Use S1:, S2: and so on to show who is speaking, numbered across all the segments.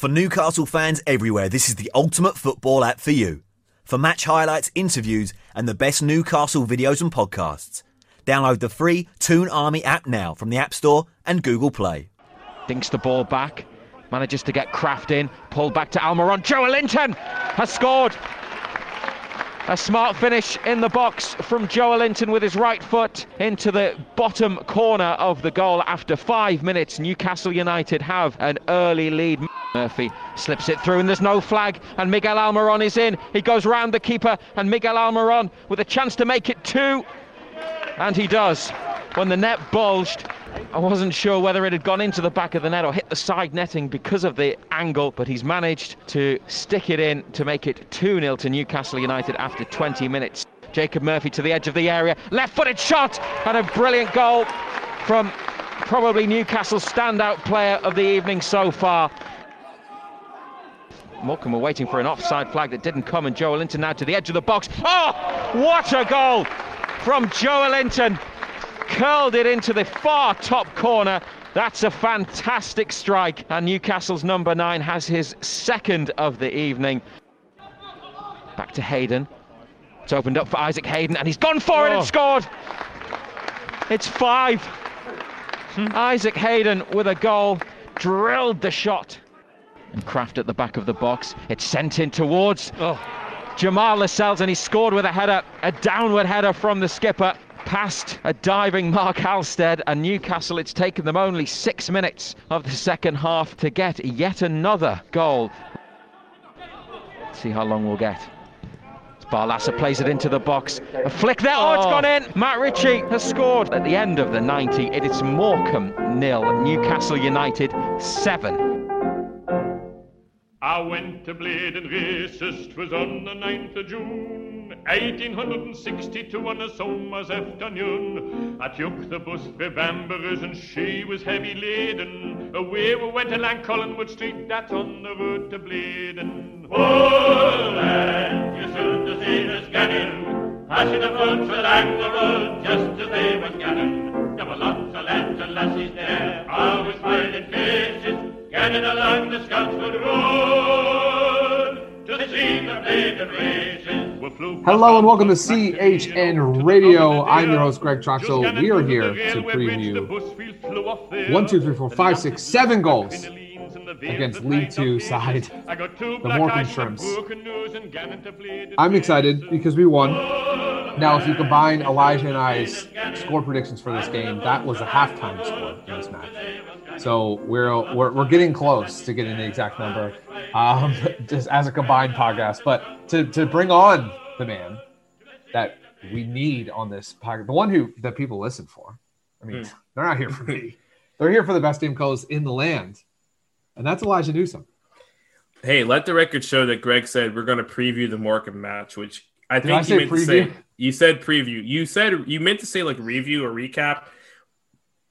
S1: For Newcastle fans everywhere, this is the ultimate football app for you. For match highlights, interviews, and the best Newcastle videos and podcasts. Download the free Toon Army app now from the App Store and Google Play.
S2: Dinks the ball back, manages to get Krafth in, pulled back to Almiron. Joelinton has scored. A smart finish in the box from Joelinton with his right foot into the bottom corner of the goal after five minutes. Newcastle United have an early lead. Murphy slips it through and there's no flag and Miguel Almiron is in. He goes round the keeper and Miguel Almiron with a chance to make it two. And he does. When the net bulged, I wasn't sure whether it had gone into the back of the net or hit the side netting because of the angle, but he's managed to stick it in to make it 2 0 to Newcastle United after 20 minutes. Jacob Murphy to the edge of the area, left footed shot, and a brilliant goal from probably Newcastle's standout player of the evening so far. Morecambe were waiting for an offside flag that didn't come, and Joelinton now to the edge of the box. Oh, what a goal from Joelinton! Curled it into the far top corner. That's a fantastic strike, and Newcastle's number nine has his second of the evening. Back to Hayden. It's opened up for Isaac Hayden, and he's gone for it and
S3: Oh.
S2: scored. It's five. Hmm. Isaac Hayden with a goal, drilled the shot. And Krafth at the back of the box. It's sent in towards oh. Jamal Lascelles, and he scored with a header, a downward header from the skipper, past a diving Mark Halstead. And Newcastle, it's taken them only six minutes of the second half to get yet another goal. See how long we'll get. Barlaser plays it into the box. A flick there. Oh, it's
S3: Oh.
S2: gone in. Matt Ritchie has scored at the end of the 90. It is Morecambe nil, Newcastle United seven.
S4: I went to Blaydon races, 'twas on the 9th of June, 1862 on a summer's afternoon. I took the bus for Balmbra's and she was heavy laden. Away we went along Collingwood Street, that's on the road to Blaydon. Oh, lad, you should have seen us getting, passing the boats along the road just as they was getting. There were lots of lads and lassies there, always smiling faces, getting along the Scotswood Road to the Blaydon races. We flew
S3: Hello and welcome to CHN Radio. I'm your host Greg Troxel. We are here to preview one, two, three, four, five, six, seven goals against League Two side, the Morecambe Shrimps. I'm excited because we won. Now, if you combine Elijah and I's score predictions for this game, that was a halftime score in this match. So we're we're, we're getting close to getting the exact number, um, just as a combined podcast. But to to bring on the man that we need on this podcast, the one who that people listen for. I mean, they're not here for me. They're here for the best team codes in the land, and that's Elijah Newsom.
S5: Hey, let the record show that Greg said we're going to preview the Morecambe match, which I think
S3: I
S5: you meant to say. You said preview. You said you meant to say like review or recap,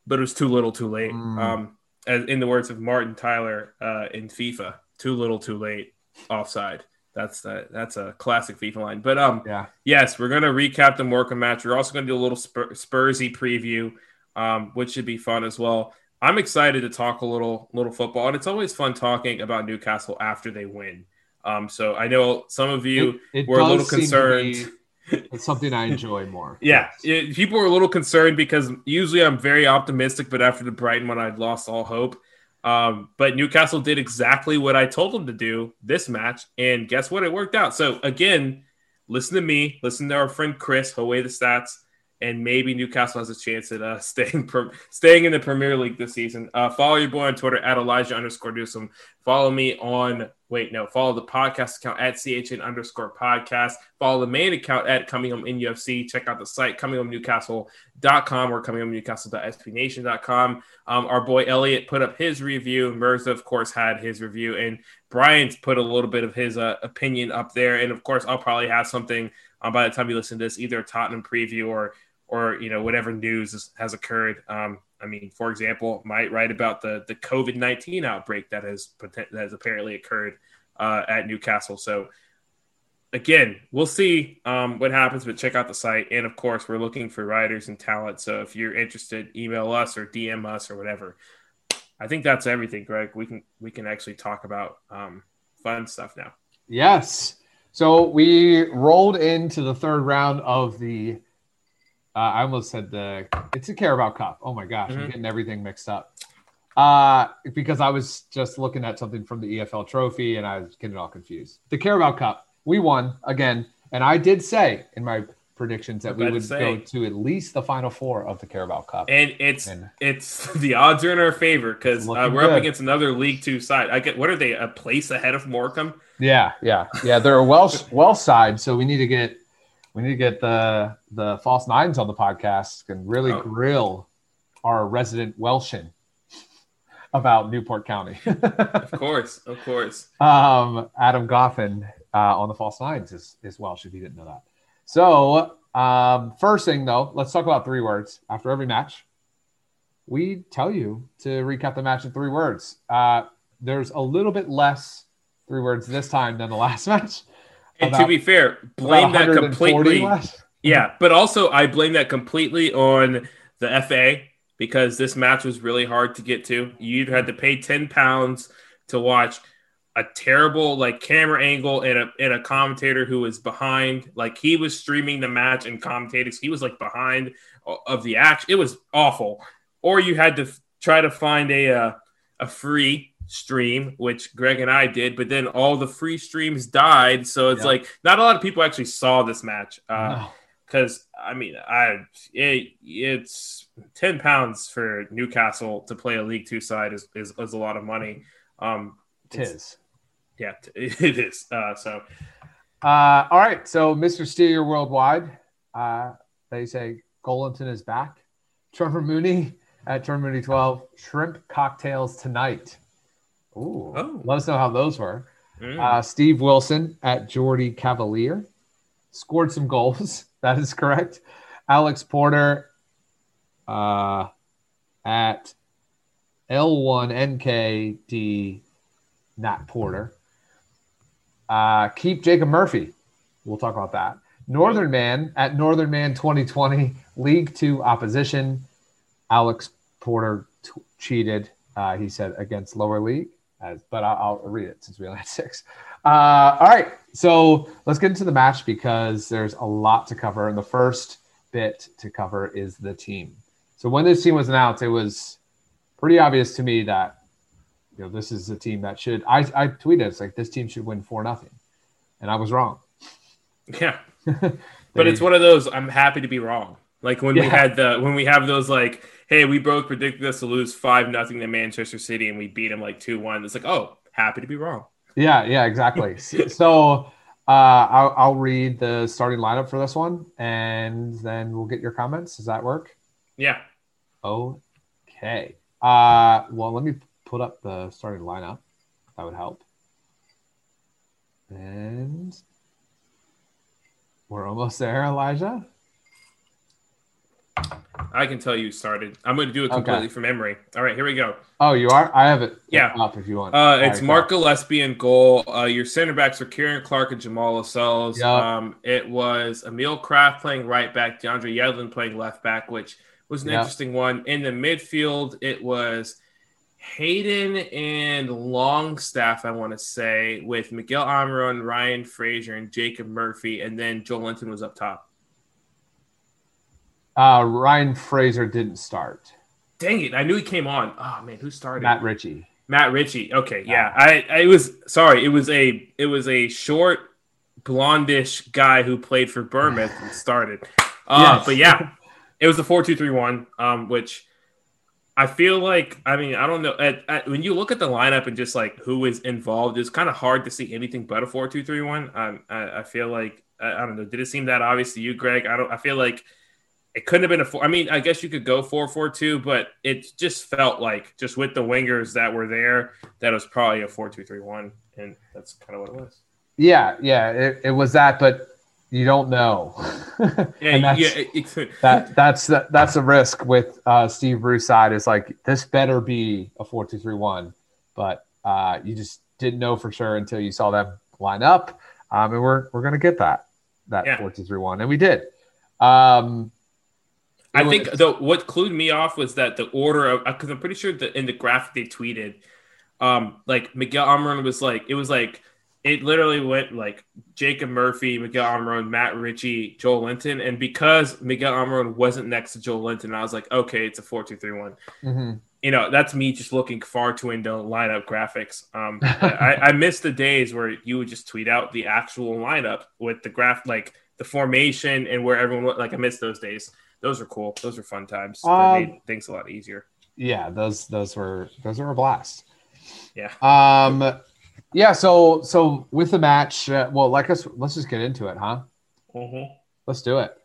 S5: but it was too little, too late.
S3: Mm.
S5: Um, as in the words of Martin Tyler uh, in FIFA, too little, too late, offside. That's the, that's a classic FIFA line. But um,
S3: Yeah,
S5: Yes, we're going to recap the Morecambe match. We're also going to do a little Spur- Spursy preview, um, which should be fun as well. I'm excited to talk a little little football, and it's always fun talking about Newcastle after they win. Um, so I know some of you
S3: It- it
S5: were a little
S3: does seem to
S5: concerned.
S3: It's something I enjoy more.
S5: Yeah, it- people were a little concerned because usually I'm very optimistic, but after the Brighton one, I'd lost all hope. Um, but Newcastle did exactly what I told them to do this match, and guess what? It worked out. So again, listen to me, listen to our friend Chris, away the stats, and maybe Newcastle has a chance at uh, staying staying in the Premier League this season. Uh, follow your boy on Twitter at Elijah underscore Newsom. Follow me on wait no, follow the podcast account at CHN underscore podcast. Follow the main account at Coming Home NUFC. Check out the site cominghomenewcastle.com or cominghomenewcastle.sbnation.com. Um, our boy Elliot put up his review. Mirza, of course, had his review, and Brian's put a little bit of his uh, opinion up there. And of course, I'll probably have something um, by the time you listen to this, either Tottenham preview or or you know whatever news is, has occurred. Um, I mean, for example, might write about the the COVID nineteen outbreak that has that has apparently occurred uh, at Newcastle. So again, we'll see um, what happens, but check out the site. And of course, we're looking for writers and talent. So if you're interested, email us or DM us or whatever. I think that's everything, Greg. We can we can actually talk about um, fun stuff now.
S3: Yes. So we rolled into the third round of the. Uh, I almost said the. It's a Carabao Cup. Oh my gosh,
S5: Mhm.
S3: I'm getting everything mixed up. Uh, because I was just looking at something from the EFL Trophy and I was getting all confused. The Carabao Cup, we won again, and I did say in my predictions that we would
S5: say.
S3: go to at least the final four of the Carabao Cup.
S5: And it's
S3: And-
S5: it's the odds are in our favor because uh, we're up against another League Two side. I get what are they a place ahead of Morecambe?
S3: Yeah, yeah, yeah. They're a Welsh Welsh side, so we need to get we need to get the the false nines on the podcast and really
S5: Oh.
S3: grill our resident Welshan about Newport County.
S5: Of course, of course.
S3: um, Adam Goffin uh, on the false nines is is Welsh. If you didn't know that. So um, first thing though, let's talk about three words after every match. We tell you to recap the match in three words. Uh, there's a little bit less three words this time than the last match.
S5: And to be fair, blame that completely.
S3: less.
S5: Yeah, but also I blame that completely on the FA because this match was really hard to get to. You had to pay ten pounds to watch a terrible like camera angle and a and a commentator who was behind. Like he was streaming the match and commentating. So he was like behind of the action. It was awful. Or you had to f- try to find a uh, a free stream, which Greg and I did, but then all the free streams died. So it's
S3: Yeah.
S5: like not a lot of people actually saw this match. Uh,
S3: No.
S5: because I mean, I it, it's ten pounds for Newcastle to play a League Two side is is, is a lot of money. Um,
S3: Tis.
S5: yeah, it is. Uh, so
S3: Uh, all right. So, Mr. Steer Worldwide, uh, they say Joelinton is back. Trevor Mooney at Trevor Mooney 12. Shrimp cocktails tonight. Ooh.
S5: Oh.
S3: Let us know how those were.
S5: mm,
S3: Uh, Steve Wilson at Geordie Cavalier scored some goals. That is correct. Alex Porter uh, at L1NKD Nat Porter. Uh, keep Jacob Murphy. We'll talk about that. Northern Man at Northern Man 2020 League Two opposition. Alex Porter t- cheated. Uh, he said against lower league, as, but I'll, I'll read it since we only had six. Uh, all right, so let's get into the match because there's a lot to cover, and the first bit to cover is the team. So when this team was announced, it was pretty obvious to me that you know this is a team that should. I I tweeted it's like this team should win four nothing, and I was wrong.
S5: yeah, but it's one of those. I'm happy to be wrong. Like when we had the when we have those like, hey, we both predicted us to lose five nothing to Manchester City and we beat them like two one. It's like, oh, happy to be wrong.
S3: Yeah, yeah, exactly. so uh, I'll, I'll read the starting lineup for this one, and then we'll get your comments. Does that work?
S5: Yeah,
S3: Okay. Uh, well, let me put up the starting lineup. That would help. And we're almost there, Elijah.
S5: I can tell you started. I'm going to do it completely from memory. All right, here we go.
S3: Oh, you are? I have it
S5: Yeah.
S3: up if you want.
S5: Uh, it's
S3: right,
S5: Mark. Gillespie in goal. Uh, your center backs are Ciaran Clark and Jamal Lascelles.
S3: Yep.
S5: Um, it was Emil Krafth playing right back, DeAndre Yedlin playing left back, which was an
S3: Yep.
S5: interesting one. In the midfield, it was Hayden and Longstaff, I want to say, with Miguel Almiron, Ryan Fraser, and Jacob Murphy, and then Joelinton was up top.
S3: Uh, Ryan Fraser didn't start.
S5: Dang it! I knew he came on. Oh man, who started?
S3: Matt Ritchie.
S5: Matt Ritchie. Okay, yeah. I, I was sorry. It was a it was a short, blondish guy who played for Bournemouth and started. Uh,
S3: Yes.
S5: But yeah, it was a four two three one. Um, which I feel like I mean I don't know. At, at, when you look at the lineup and just like who is involved, it's kind of hard to see anything but a four two three one. Um, I, I feel like I, I don't know. Did it seem that obvious to you, Greg? I don't. I feel like it couldn't have been a four. I mean, I guess you could go four four two, but it just felt like just with the wingers that were there, that it was probably a four two three one, and that's kind of what it was.
S3: Yeah, yeah, it, it was that, but you don't know.
S5: Yeah,
S3: that's-
S5: yeah. It,
S3: that that's the, that's a risk with uh, Steve Bruce side is like this better be a four two three one, but uh, you just didn't know for sure until you saw them line up, um, and we're we're gonna get that that
S5: Yeah.
S3: four two three one, and we did. Um,
S5: I think the what clued me off was that the order of because I'm pretty sure that in the graphic they tweeted, um, like Miguel Almiron was like it was like it literally went like Jacob Murphy, Miguel Almiron, Matt Ritchie, Joelinton, and because Miguel Almiron wasn't next to Joelinton, I was like, okay, it's a four two three one.
S3: Mhm.
S5: You know, that's me just looking far too into lineup graphics. Um, I, I miss the days where you would just tweet out the actual lineup with the graph, like the formation and where everyone like. I miss those days. Those were cool. Those were fun times.
S3: Um,
S5: made things a lot easier.
S3: Yeah, those those were those were a blast.
S5: Yeah.
S3: Um, yeah. So so with the match, uh, well, like us, let's just get into it, huh? Let's do it.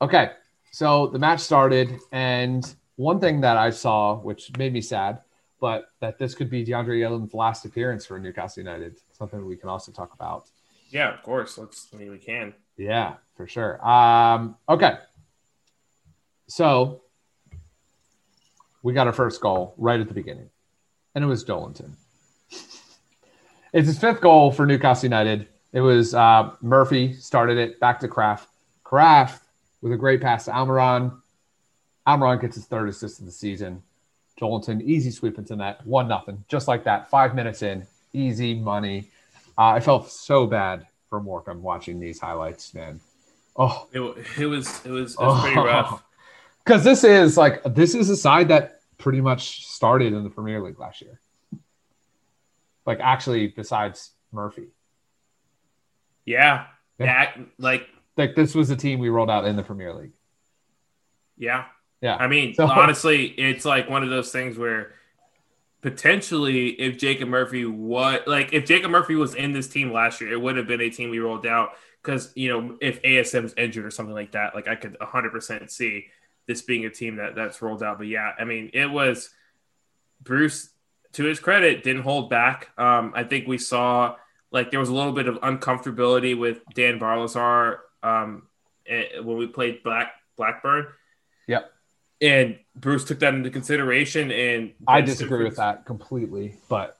S3: Okay. So the match started, and one thing that I saw, which made me sad, but that this could be DeAndre Yedlin's last appearance for Newcastle United. Something we can also talk about.
S5: Yeah, of course. Let's. I mean, we can.
S3: Yeah, for sure. Um, okay. So we got our first goal right at the beginning, and it was Joelinton. it's his fifth goal for Newcastle United. It was uh, Murphy started it back to Krafth. Krafth with a great pass to Almiron. Almiron gets his third assist of the season. Joelinton, easy sweep into net, one nothing, just like that. Five minutes in, easy money. Uh, I felt so bad for Morecambe watching these highlights, man. Oh,
S5: It, it was. It was. It was oh. pretty
S3: Oh.
S5: rough.
S3: because this is like this is a side that pretty much started in the Premier League last year. Like actually, besides Murphy,
S5: Yeah.
S3: Yeah.
S5: Yeah. Like.
S3: like this was a team we rolled out in the Premier League.
S5: Yeah.
S3: Yeah,
S5: I mean,
S3: So-
S5: honestly, it's like one of those things where potentially, if Jacob Murphy what like, if Jacob Murphy was in this team last year, it would have been a team we rolled out. Because you know, if ASM's injured or something like that, like I could 100 percent see this being a team that that's rolled out. But yeah, I mean, it was Bruce. To his credit, didn't hold back. Um, I think we saw like there was a little bit of uncomfortability with Dan Barlaser um, eh, when we played Black Blackburn
S3: Yep.
S5: And Bruce took that into consideration. And
S3: I disagree with that completely, but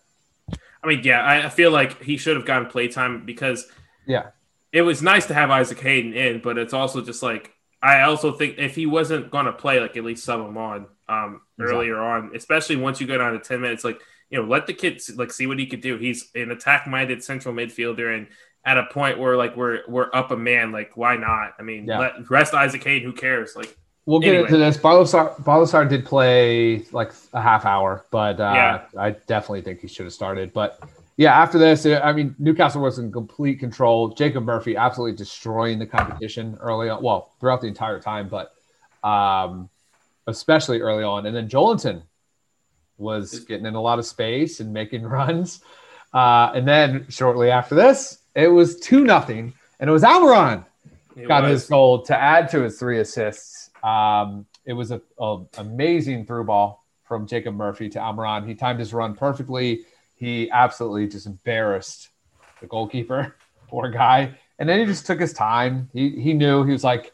S5: I mean, yeah, I, I feel like he should have gotten playtime because
S3: yeah,
S5: it was nice to have Isaac Hayden in, but it's also just like I also think if he wasn't going to play, like at least sub him on um,
S3: Exactly.
S5: earlier on, especially once you go down to ten minutes, like you know, let the kid like see what he could do. He's an attack-minded central midfielder, and at a point where like we're we're up a man, like why not? I mean,
S3: Yeah.
S5: let rest Isaac Hayden. Who cares? Like
S3: we'll get
S5: Anyway.
S3: into this. Barlaser, Barlaser did play like a half hour, but uh,
S5: Yeah.
S3: I definitely think he should have started. But yeah, after this, I mean, Newcastle was in complete control. Jacob Murphy absolutely destroying the competition early on. Well, throughout the entire time, but um, especially early on. And then Joelinton was getting in a lot of space and making runs. Uh, and then shortly after this, it was two nothing, and it was Almiron
S5: it
S3: got
S5: was-
S3: his goal to add to his three assists. Um, it was a, a amazing through ball from Jacob Murphy to Almiron. He timed his run perfectly. He absolutely just embarrassed the goalkeeper, poor guy. And then he just took his time. He he knew he was like,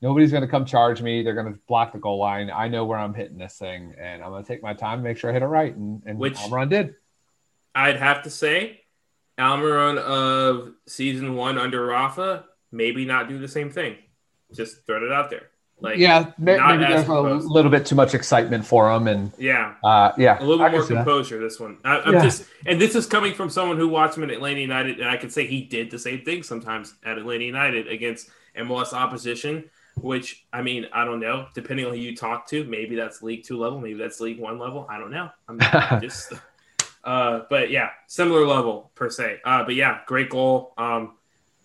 S3: nobody's going to come charge me. They're going to block the goal line. I know where I'm hitting this thing, and I'm going to take my time, make sure I hit it right. And, and
S5: Which-
S3: Almiron did.
S5: I'd have to say, Almiron of season one under Rafa, maybe not do the same thing. Just throw it out there. Like,
S3: yeah, maybe there's a little bit too much excitement for him, and
S5: yeah,
S3: uh, yeah,
S5: a little
S3: I
S5: more
S3: see that.
S5: composure. This one, I, I'm
S3: Yeah.
S5: just, and this is coming from someone who watched him at Atlanta United, and I can say he did the same thing sometimes at Atlanta United against MLS opposition. Which I mean, I don't know. Depending on who you talk to, maybe that's League Two level, maybe that's League One level. I don't know. I'm just, uh, but yeah, similar level per se. Uh, but yeah, great goal. Um,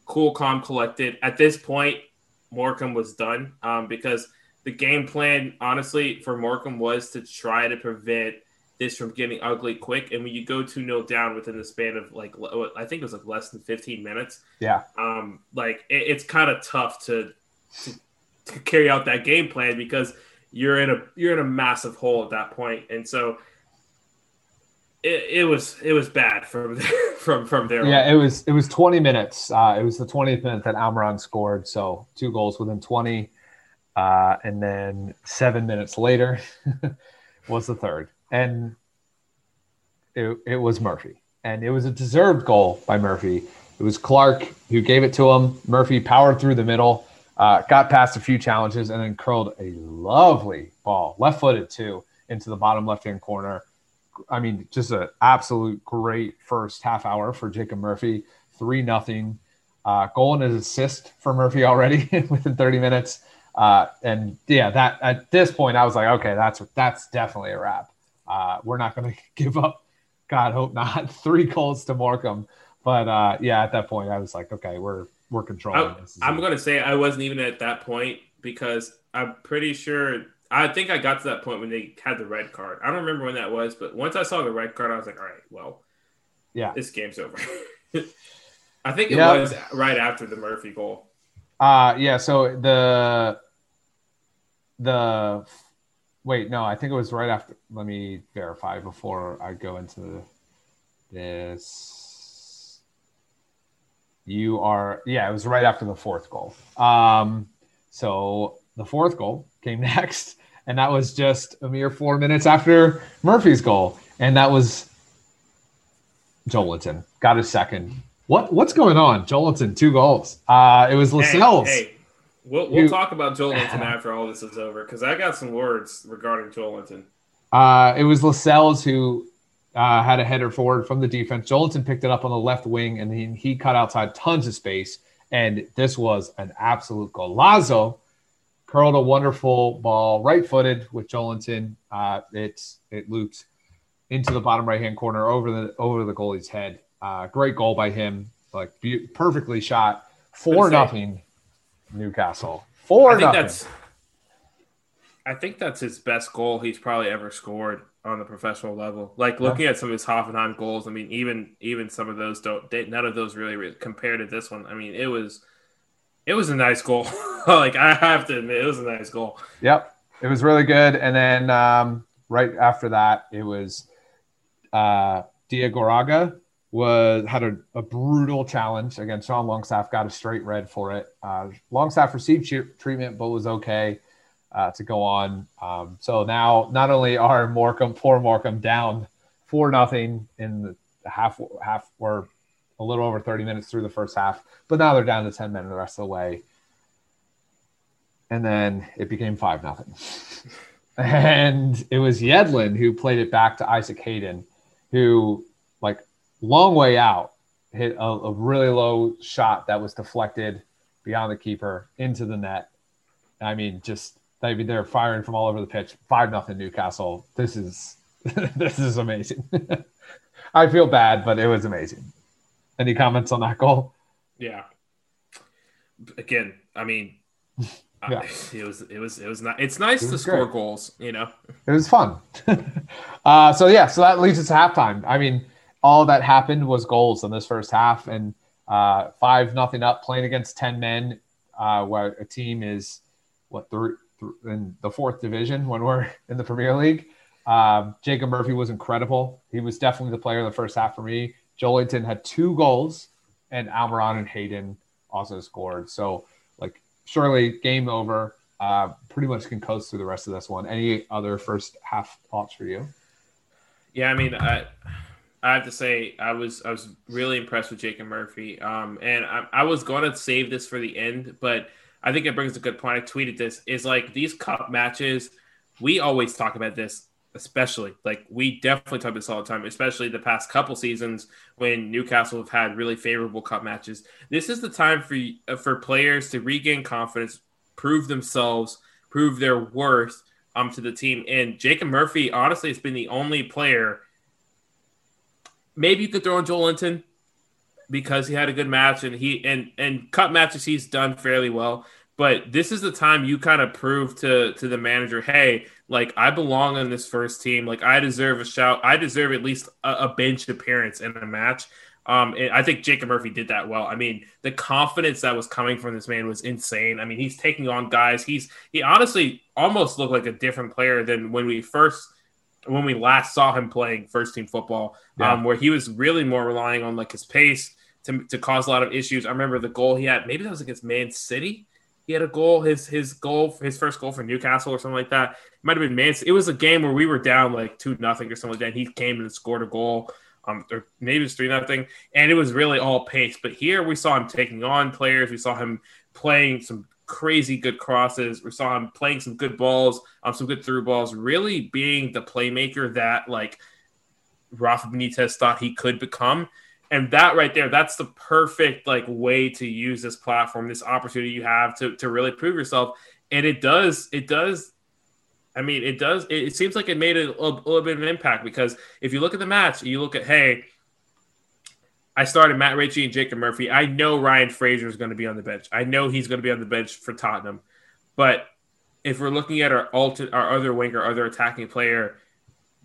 S5: cool, calm, collected. At this point, Morecambe was done um, because the game plan, honestly, for Morecambe was to try to prevent this from getting ugly quick. And when you go 2 0 down within the span of like, I think it was like less than 15 minutes,
S3: Yeah.
S5: um, like it, it's kind of tough to, to to carry out that game plan because you're in a you're in a massive hole at that point, and so it, it was it was bad from from from there. on.
S3: Yeah, it was it was 20 minutes. Uh, it was the 20th minute that Almiron scored, so two goals within 20. Uh, and then seven minutes later was the third, and it, it was Murphy, and it was a deserved goal by Murphy. It was Clark who gave it to him. Murphy powered through the middle. Uh, got past a few challenges and then curled a lovely ball, left footed too, into the bottom left hand corner. I mean, just an absolute great first half hour for Jacob Murphy. Three nothing. Uh, goal and an assist for Murphy already within 30 minutes. Uh, and yeah, that at this point, I was like, okay, that's that's definitely a wrap. Uh, we're not going to give up. God, hope not. Three goals to Morecambe, but uh, yeah, at that point, I was like, okay, we're we're controlling
S5: I,
S3: this.
S5: I'm going to say I wasn't even at that point because I'm pretty sure. I think I got to that point when they had the red card. I don't remember when that was, but once I saw the red card, I was like, all right, well,
S3: yeah,
S5: this game's over. I think it
S3: Yep.
S5: was right after the Murphy goal.
S3: Uh yeah, so the the wait, no, I think it was right after let me verify before I go into this. You are yeah, it was right after the fourth goal. Um so the fourth goal came next, and that was just a mere four minutes after Murphy's goal. And that was Joelinton. Got his second. What what's going on? Joelinton, two goals. Uh it was Lascelles.
S5: Hey, we'll, we'll
S3: You-
S5: talk about Joelinton after all this is over because I got some words regarding Joelinton.
S3: Uh, it was Lascelles who uh, had a header forward from the defense. Joelinton picked it up on the left wing, and he, he cut outside tons of space. And this was an absolute goal. Curled a wonderful ball, right-footed with Joelinton. Uh, it's it looped into the bottom right-hand corner over the over the goalie's head. Uh, great goal by him, like be- perfectly shot. Four nothing, Newcastle. Four
S5: I
S3: nothing.
S5: that's I think that's his best goal he's probably ever scored on the professional level. Like looking at some of his Hoffenheim goals, I mean, even even some of those don't they, none of those really, really compared to this one. I mean, it was it was a nice goal. like I have to admit, it was a nice goal.
S3: Yep, it was really good. And then um, right after that, it was uh, Diagouraga was had a, a brutal challenge against Sean Longstaff. Got a straight red for it. Uh, Longstaff received tre- treatment, but was okay uh, to go on. Um, so now, not only are Morecambe, poor Morecambe, down four nothing in the half half or a little over 30 minutes through the first half, but now they're down to 10 men the rest of the way and then it became five nothing. and it was Yedlin who played it back to Isaac Hayden, who like long way out hit a, a really low shot that was deflected beyond the keeper into the net. I mean, just mean they're firing from all over the pitch. Five nothing Newcastle. This is this is amazing. I feel bad, but it was amazing. Any comments on that goal?
S5: Yeah. Again, I mean,
S3: Yeah.
S5: I, it was it was it was not. It's nice
S3: It
S5: to score
S3: great.
S5: goals, you know.
S3: it was fun. uh, so yeah, so that leads us to halftime. I mean, all that happened was goals in this first half, and uh, five nothing up, playing against ten men, uh, where a team is what three in the fourth division when we're in the Premier League. Um, Jacob Murphy was incredible. He was definitely the player of the first half for me. Joelinton had two goals, and Almiron and Hayden also scored. So, like, surely game over. Uh, pretty much can coast through the rest of this one. Any other first half thoughts for you?
S5: Yeah, I mean, I I have to say I was I was really impressed with Jacob Murphy. Um, and I, I was going to save this for the end, but I think it brings a good point. I tweeted this is like these cup matches. We always talk about this, especially like we definitely talk about this all the time, especially the past couple seasons when Newcastle have had really favorable cup matches. This is the time for uh, for players to regain confidence, prove themselves, prove their worth um to the team. And Jacob Murphy, honestly, has been the only player. Maybe you could throw in Joelinton because he had a good match and he and and cup matches he's done fairly well. But this is the time you kind of prove to to the manager, hey, like I belong on this first team. Like I deserve a shout. I deserve at least a, a bench appearance in a match. Um, and I think Jacob Murphy did that well. I mean, the confidence that was coming from this man was insane. I mean, he's taking on guys. He's he honestly almost looked like a different player than when we first when we last saw him playing first team football,
S3: Yeah.
S5: um, where he was really more relying on like his pace to, to cause a lot of issues. I remember the goal he had, maybe that was against Man City. He had a goal, his his goal, his first goal for Newcastle or something like that. It might have been Man. City. It was a game where we were down like two nothing or something like that. He came and scored a goal, um, or maybe it was three nothing, and it was really all pace. But here we saw him taking on players. We saw him playing some crazy good crosses. We saw him playing some good balls, um, some good through balls, really being the playmaker that like Rafa Benitez thought he could become. And that right there, that's the perfect like way to use this platform, this opportunity you have to to really prove yourself. And it does, it does. I mean, it does. It, it seems like it made a, a little bit of an impact because if you look at the match, you look at hey, I started Matt Ritchie and Jacob Murphy. I know Ryan Fraser is going to be on the bench. I know he's going to be on the bench for Tottenham. But if we're looking at our alter, our other winger, other attacking player,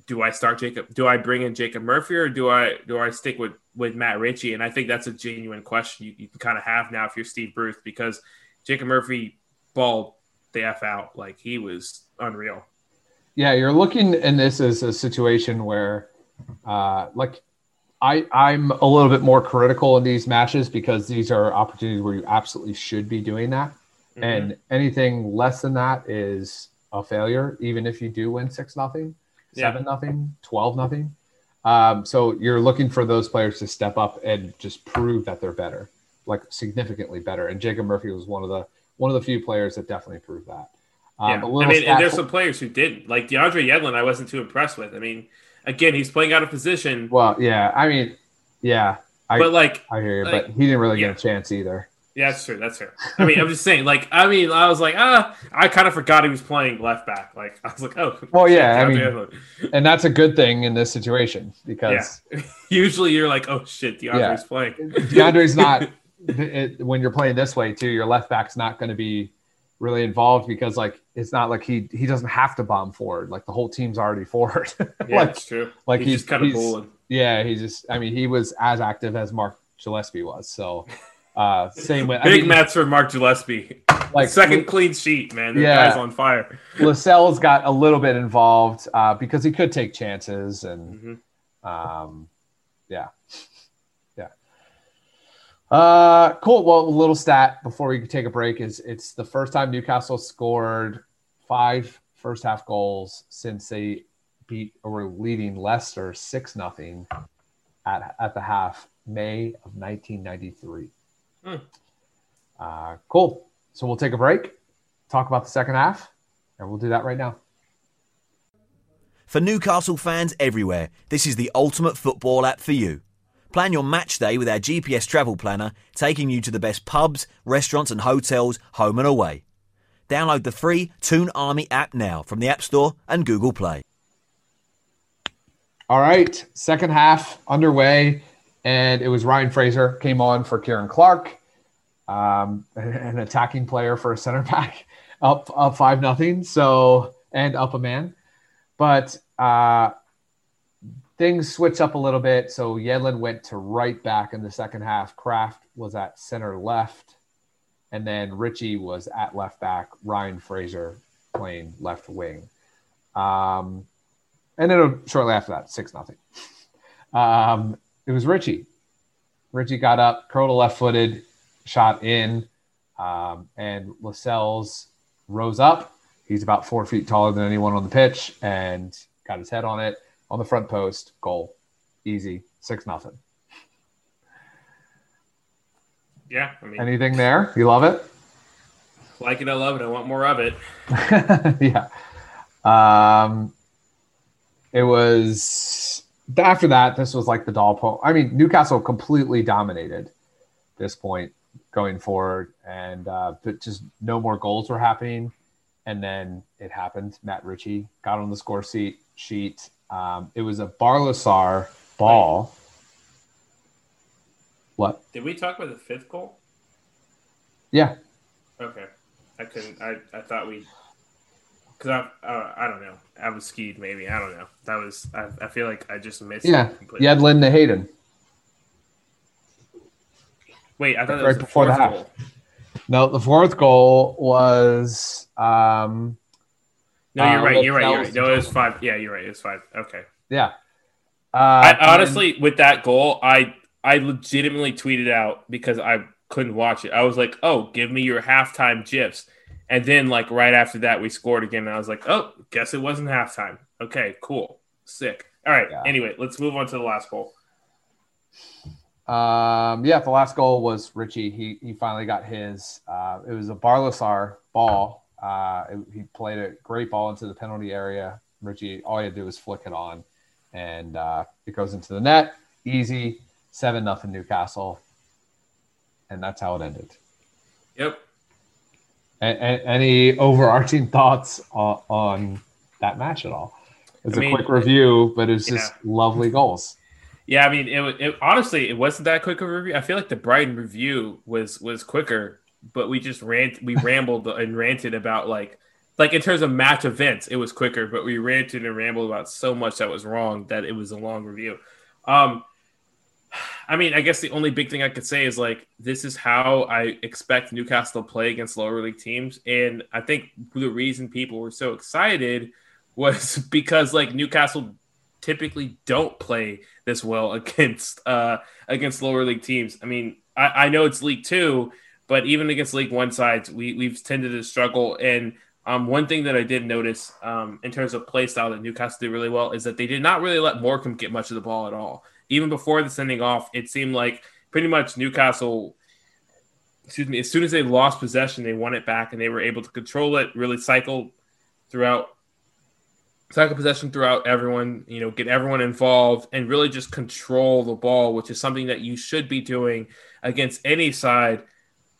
S5: do I start Jacob? Do I bring in Jacob Murphy or do I do I stick with with Matt Ritchie? And I think that's a genuine question you, you can kind of have now if you're Steve Bruce because Jacob Murphy balled the f out like he was unreal.
S3: Yeah, you're looking in this as a situation where, uh, like, I I'm a little bit more critical in these matches because these are opportunities where you absolutely should be doing that, mm-hmm. and anything less than that is a failure, even if you do win six nothing seven nothing, twelve nothing. Um, so you're looking for those players to step up and just prove that they're better, like significantly better. And Jacob Murphy was one of the one of the few players that definitely proved that.
S5: Um, yeah. I mean, and there's some players who didn't. Like DeAndre Yedlin, I wasn't too impressed with. I mean, again, he's playing out of position.
S3: Well, yeah. I mean, yeah.
S5: I, but like,
S3: I hear you, like, but he didn't really yeah. get a chance either.
S5: Yeah, that's true. That's true. I mean, I'm just saying. Like, I mean, I was like, ah, I kind of forgot he was playing left back. Like, I was like, oh,
S3: well, yeah. I mean, and that's a good thing in this situation because
S5: yeah. usually you're like, oh shit, DeAndre's yeah. playing.
S3: DeAndre's not. It, when you're playing this way too, your left back's not going to be really involved because like it's not like he he doesn't have to bomb forward. Like the whole team's already forward.
S5: yeah, like, that's true.
S3: Like he's, he's kind of bullying. Yeah, he just. I mean, he was as active as Mark Gillespie was. So. Uh, same with
S5: big I mean, Mets for Mark Gillespie. Like second clean sheet, man. The yeah, guy's on fire.
S3: Lascelles got a little bit involved uh, because he could take chances, and mm-hmm. um, yeah, yeah. Uh, cool. Well, a little stat before we take a break is it's the first time Newcastle scored five first half goals since they beat or were leading Leicester six nothing at at the half May of 1993. Hmm. Uh, cool. So we'll take a break, talk about the second half, and we'll do that right now.
S1: For Newcastle fans everywhere, this is the ultimate football app for you. Plan your match day with our GPS travel planner, taking you to the best pubs, restaurants, and hotels, home and away. Download the free Toon Army app now from the App Store and Google Play.
S3: All right, second half underway and it was Ryan Fraser came on for Ciaran Clark, um, an attacking player for a center back, up up five nothing. So and up a man, but uh, things switched up a little bit. So Yedlin went to right back in the second half. Krafth was at center left, and then Ritchie was at left back. Ryan Fraser playing left wing. Um, and then shortly after that, six nothing. Um, it was Ritchie. Ritchie got up, curled a left footed, shot in, um, and Lascelles rose up. He's about four feet taller than anyone on the pitch and got his head on it on the front post. Goal. Easy. Six nothing.
S5: Yeah. I mean,
S3: Anything there? You love it?
S5: Like it, I love it. I want more of it.
S3: yeah. Um, it was after that, this was like the doll po. I mean, Newcastle completely dominated this point going forward, and uh, but just no more goals were happening. And then it happened. Matt Ritchie got on the score sheet. Sheet. Um, it was a Barlaser ball. What?
S5: Did we talk about the fifth goal?
S3: Yeah.
S5: Okay. I couldn't. I, I thought we because I uh, I don't know. I was skied maybe. I don't know. That was I, I feel like I just missed.
S3: Yeah, you had Lynn Hayden.
S5: Wait, I thought right before the half. Goal.
S3: No, the fourth goal was. Um,
S5: no, you're uh, right. You're right. You're right. No, it was five. Yeah, you're right. It was five. Okay.
S3: Yeah.
S5: Uh, I, honestly, then, with that goal, I I legitimately tweeted out because I couldn't watch it. I was like, "Oh, give me your halftime gifs." And then, like right after that, we scored again. And I was like, oh, guess it wasn't halftime. Okay, cool, sick. All right. Yeah. Anyway, let's move on to the last goal.
S3: Um, yeah, the last goal was Ritchie. He he finally got his. Uh, it was a Barlaser ball. Uh, it- he played a great ball into the penalty area. Ritchie, all he had to do was flick it on, and uh, it goes into the net. Easy, seven nothing Newcastle, and that's how it ended.
S5: Yep.
S3: A- a- any overarching thoughts on, on that match at all? It's
S5: I
S3: a
S5: mean,
S3: quick review, but it's just
S5: yeah.
S3: lovely goals.
S5: Yeah, I mean, it, it honestly it wasn't that quick of a review. I feel like the Brighton review was was quicker, but we just rant we rambled and ranted about like like in terms of match events, it was quicker, but we ranted and rambled about so much that was wrong that it was a long review. Um, I mean, I guess the only big thing I could say is like this is how I expect Newcastle to play against lower league teams, and I think the reason people were so excited was because like Newcastle typically don't play this well against uh against lower league teams. I mean, I, I know it's League Two, but even against League One sides, we we've tended to struggle. And um, one thing that I did notice um, in terms of play style that Newcastle did really well is that they did not really let Morecambe get much of the ball at all. Even before the sending off, it seemed like pretty much Newcastle. Excuse me. As soon as they lost possession, they won it back and they were able to control it. Really cycle throughout cycle possession throughout everyone, you know, get everyone involved and really just control the ball, which is something that you should be doing against any side,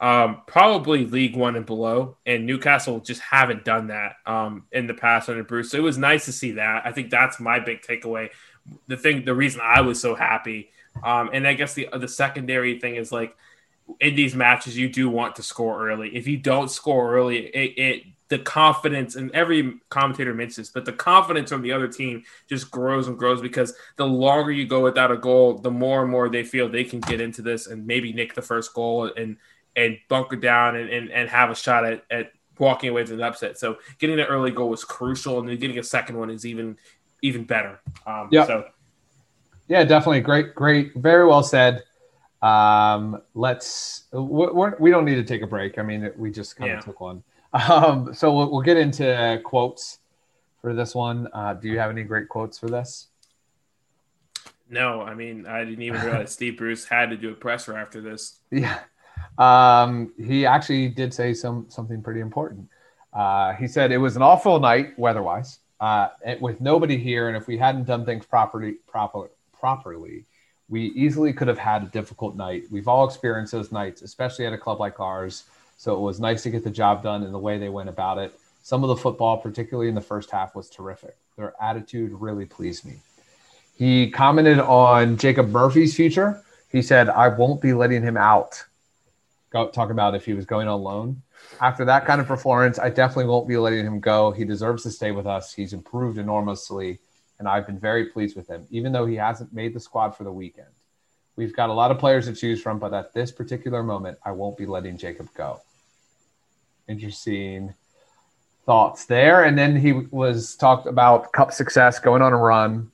S5: um, probably League One and below. And Newcastle just haven't done that um, in the past under Bruce. So it was nice to see that. I think that's my big takeaway. The thing, the reason I was so happy, um, and I guess the the secondary thing is like in these matches, you do want to score early. If you don't score early, it, it the confidence and every commentator mentions but the confidence from the other team just grows and grows because the longer you go without a goal, the more and more they feel they can get into this and maybe nick the first goal and and bunker down and, and, and have a shot at, at walking away with an upset. So getting an early goal was crucial, and then getting a second one is even even better. Um,
S3: Yep.
S5: So
S3: Yeah, definitely. Great, great. Very well said. Um, let's, we're, we don't need to take a break. I mean, we just kind
S5: Yeah.
S3: of took one. Um, so we'll, we'll get into quotes for this one. Uh, do you have any great quotes for this?
S5: no, I mean I didn't even realize Steve Bruce had to do a presser after this.
S3: Yeah. Um, he actually did say some something pretty important. Uh, he said it was an awful night weather-wise, uh, with nobody here, and if we hadn't done things properly, proper, properly, we easily could have had a difficult night. We've all experienced those nights, especially at a club like ours. So it was nice to get the job done in the way they went about it. Some of the football, particularly in the first half, was terrific. Their attitude really pleased me. He commented on Jacob Murphy's future. He said, I won't be letting him out. Go, talk about if he was going on loan. After that kind of performance, I definitely won't be letting him go. He deserves to stay with us. He's improved enormously, and I've been very pleased with him, even though he hasn't made the squad for the weekend. We've got a lot of players to choose from, but at this particular moment, I won't be letting Jacob go. Interesting thoughts there. And then he was talked about cup success, going on a run.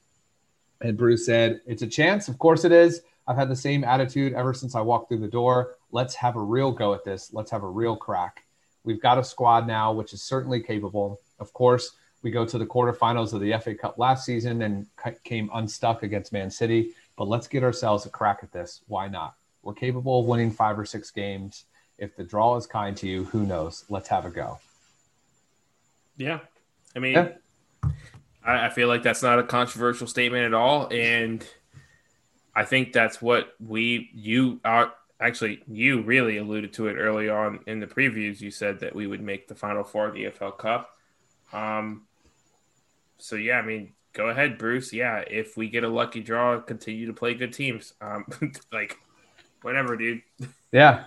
S3: And Bruce said, It's a chance. Of course it is. I've had the same attitude ever since I walked through the door. Let's have a real go at this. Let's have a real crack. We've got a squad now, which is certainly capable. Of course, we go to the quarterfinals of the FA Cup last season and came unstuck against Man City. But let's get ourselves a crack at this. Why not? We're capable of winning five or six games. If the draw is kind to you, who knows? Let's have a go.
S5: Yeah, I mean,
S3: Yeah.
S5: I, I feel like that's not a controversial statement at all, and I think that's what we you are actually you really alluded to it early on in the previews. You said that we would make the final four of the EFL Cup. Um, so yeah, I mean, go ahead, Bruce. Yeah, if we get a lucky draw, continue to play good teams. Um, like whatever, dude.
S3: Yeah.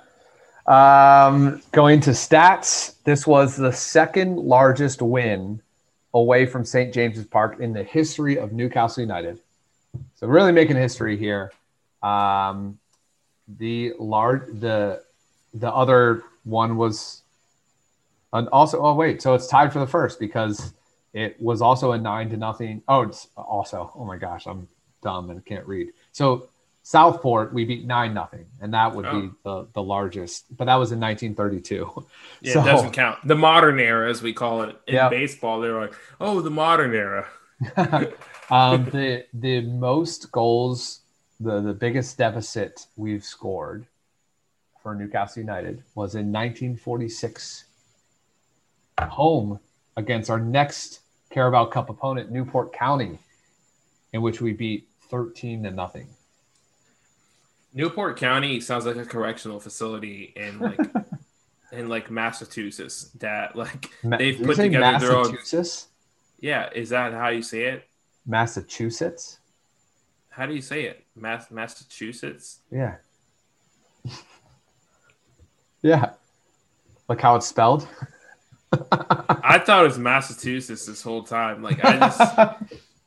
S3: Um, going to stats, this was the second largest win away from St. James's Park in the history of Newcastle United. So really making history here. Um, the large the the other one was and also oh wait so it's tied for the first because it was also a nine to nothing oh it's also oh my gosh i'm dumb and can't read so southport we beat nine nothing and that would be the the largest but that was in 1932
S5: Yeah,
S3: So-
S5: it doesn't count. The modern era, as we call it in
S3: Yeah.
S5: baseball, they're like, oh, the modern era.
S3: um, the the most goals the the biggest deficit we've scored for Newcastle United was in 1946 home against our next Carabao Cup opponent, Newport County, in which we beat 13 to nothing.
S5: Newport County sounds like a correctional facility in like in like Massachusetts that like they've
S3: did
S5: put together their own.
S3: Massachusetts.
S5: Yeah, is that how you say it?
S3: Massachusetts.
S5: How do you say it? Mass Massachusetts.
S3: Yeah. yeah. Like how it's spelled.
S5: I thought it was Massachusetts this whole time. Like I just,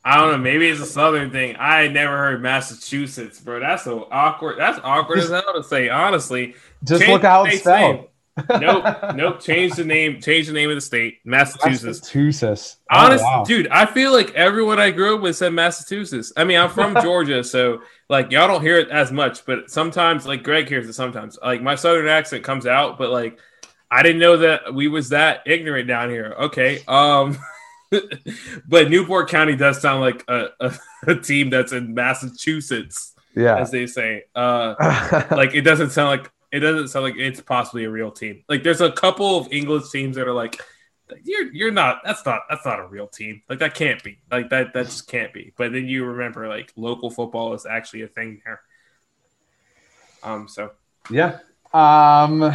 S5: I don't know. Maybe it's a southern thing. I never heard Massachusetts, bro. That's so awkward. That's awkward as hell to say. Honestly,
S3: Just
S5: Change
S3: look how it's spelled.
S5: name. Nope, nope. Change the name. Change the name of the state. Massachusetts.
S3: Massachusetts. Oh,
S5: Honest,
S3: wow.
S5: dude, I feel like everyone I grew up with said Massachusetts. I mean, I'm from Georgia, so like y'all don't hear it as much, but sometimes, like Greg hears it sometimes. Like my southern accent comes out, but like I didn't know that we was that ignorant down here. Okay, um, but Newport County does sound like a, a, a team that's in Massachusetts,
S3: Yeah.
S5: as they say. Uh, like it doesn't sound like it doesn't sound like it's possibly a real team. Like there's a couple of English teams that are like you're you're not that's not that's not a real team. Like that can't be. Like that that just can't be. But then you remember like local football is actually a thing here. Um so
S3: Yeah. Um,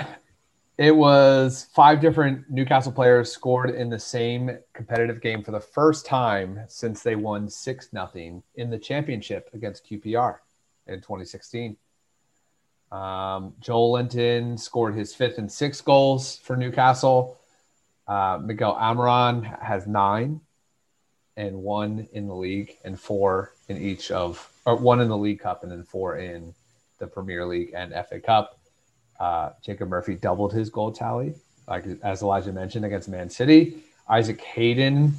S3: it was five different Newcastle players scored in the same competitive game for the first time since they won six nothing in the championship against QPR in 2016. Um, Joelinton scored his fifth and sixth goals for Newcastle. Uh, Miguel Almiron has nine and one in the league and four in each of, or one in the League Cup and then four in the Premier League and FA Cup. Uh, Jacob Murphy doubled his goal tally, like as Elijah mentioned against Man City. Isaac Hayden,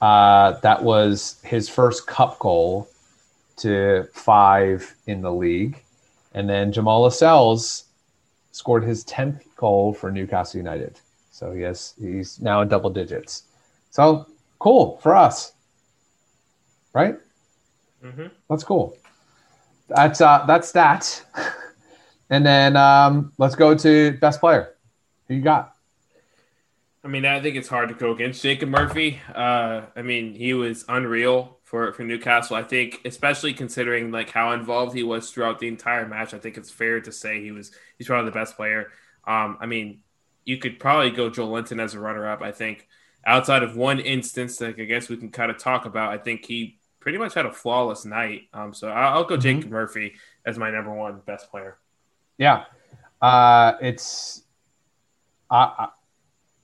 S3: uh, that was his first cup goal to five in the league, and then Jamal Lascelles scored his tenth goal for Newcastle United. So he has he's now in double digits. So cool for us, right?
S5: mhm.
S3: That's cool. That's uh that's that. and then um let's go to best player. Who you got?
S5: I mean, I think it's hard to go against Jacob Murphy. Uh, I mean, he was unreal for, for Newcastle. I think, especially considering like how involved he was throughout the entire match. I think it's fair to say he was he's probably the best player. Um, I mean, you could probably go Joelinton as a runner up. I think outside of one instance like I guess we can kind of talk about, I think he pretty much had a flawless night. Um, so I'll, I'll go Jacob Murphy as my number one best player.
S3: Yeah. Uh it's uh, uh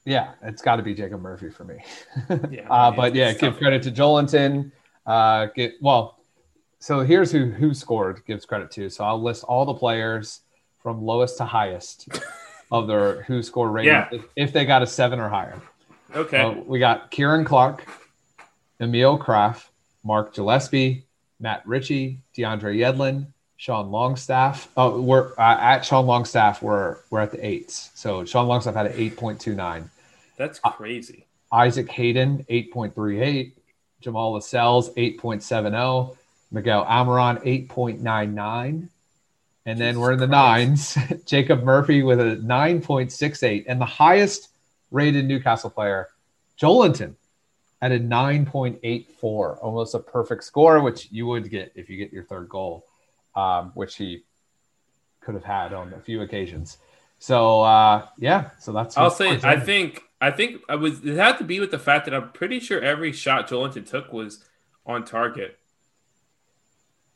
S3: yeah, it's got to be Jacob Murphy for me.
S5: Yeah,
S3: uh, but yeah, give credit to Joelinton. Uh, get well. So here's who who scored. Gives credit to. So I'll list all the players from lowest to highest of their who score rating
S5: Yeah.
S3: if, if they got a seven or higher.
S5: Okay.
S3: So we got Ciaran Clark, Emil Krafth, Mark Gillespie, Matt Ritchie, DeAndre Yedlin, Sean Longstaff. Oh, we're uh, at Sean Longstaff. We're we're at the eights. So Sean Longstaff had an eight point two nine.
S5: That's crazy.
S3: Isaac Hayden eight point three eight. Jamal Lascelles eight point seven zero. Miguel Almiron eight point nine nine. And then
S5: Jesus
S3: we're in the
S5: Christ.
S3: nines. Jacob Murphy with a nine point six eight, and the highest rated Newcastle player, Joelinton, at a 9.84, almost a perfect score, which you would get if you get your third goal, um, which he could have had on a few occasions. So uh, yeah, so that's.
S5: I'll say I think I think I was it had to be with the fact that I'm pretty sure every shot Joelinton took was on target,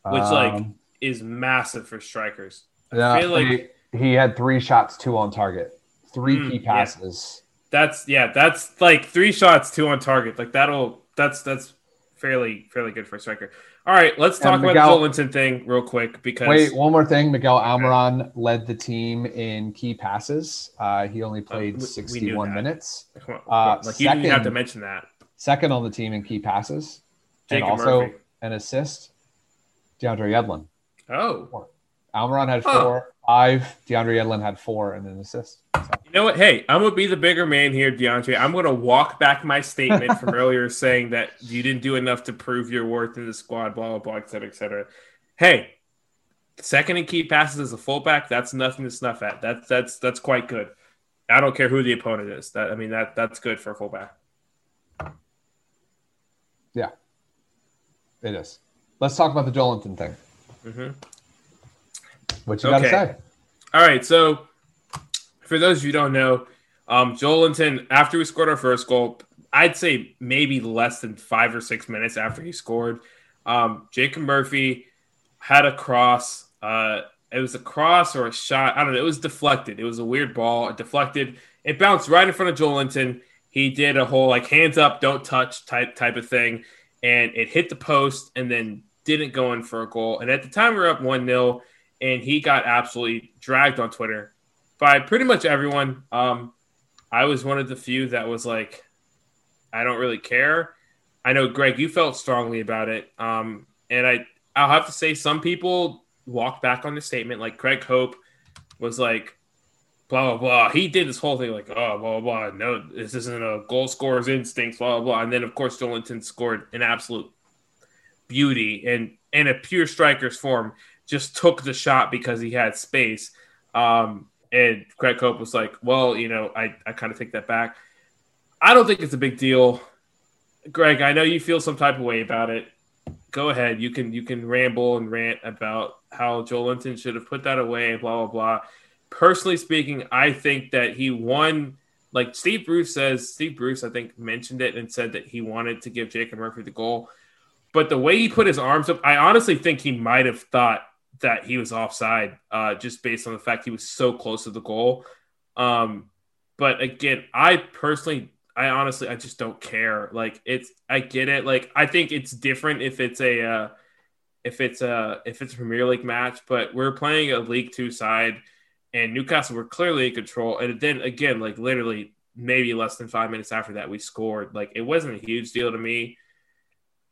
S5: which like
S3: Um,
S5: is massive for strikers. I
S3: yeah,
S5: feel like
S3: he, he had three shots, two on target, three
S5: Mm,
S3: key
S5: yeah.
S3: passes.
S5: that's yeah, that's like three shots, two on target. Like that'll that's that's fairly fairly good for a striker. All right, let's talk
S3: And
S5: about the Joelinton thing real quick because
S3: Wait, one more thing. Miguel Almiron led the team in key passes. Uh, he only played
S5: we knew
S3: 61 minutes.
S5: On,
S3: uh,
S5: like you didn't have to mention that.
S3: Second on the team in key passes.
S5: Jacob
S3: and also
S5: Murphy.
S3: an assist, DeAndre Yedlin.
S5: Oh,
S3: Almiron had
S5: Huh.
S3: four, five. DeAndre Yedlin had four and an assist. So,
S5: You know what? Hey, I'm gonna be the bigger man here, DeAndre. I'm gonna walk back my statement from earlier saying that you didn't do enough to prove your worth in the squad, blah blah blah, et cetera, et cetera. Hey, second and key passes as a fullback, that's nothing to snuff at. That's that's that's quite good. I don't care who the opponent is. That I mean that that's good for a fullback.
S3: Yeah, it is. Let's talk about the Joelinton thing.
S5: Mm-hmm.
S3: What you got to
S5: Okay.
S3: say?
S5: All right, so for those of you who don't know, um, Joelinton, after we scored our first goal, I'd say maybe less than five or six minutes after he scored, um, Jacob Murphy had a cross. Uh, it was a cross or a shot. I don't know. It was deflected. It was a weird ball. It deflected. It bounced right in front of Joelinton. He did a whole like hands up, don't touch type type of thing, and it hit the post and then didn't go in for a goal. And at the time, we were up one 0 and he got absolutely dragged on Twitter by pretty much everyone. Um, I was one of the few that was like, I don't really care. I know, Greg, you felt strongly about it, um, and I I'll have to say some people walked back on the statement. Like Craig Hope was like, blah blah blah. He did this whole thing like, oh blah blah blah. No, this isn't a goal scorer's instincts. Blah blah blah. And then of course Joelinton scored an absolute beauty and in a pure striker's form. Just took the shot because he had space. Um, and Craig Hope was like, well, you know, I, I kind of take that back. I don't think it's a big deal. Greg, I know you feel some type of way about it. Go ahead. You can you can ramble and rant about how Joelinton should have put that away, blah blah blah. Personally speaking, I think that he won like Steve Bruce says, Steve Bruce, I think, mentioned it and said that he wanted to give Jacob Murphy the goal. But the way he put his arms up, I honestly think he might have thought that he was offside, uh, just based on the fact he was so close to the goal. Um, but again, I personally, I honestly, I just don't care. Like it's, I get it. Like I think it's different if it's a, uh, if it's a, if it's a Premier League match, but we're playing a League Two side, and Newcastle were clearly in control. And then again, like literally maybe less than five minutes after that, we scored. Like it wasn't a huge deal to me.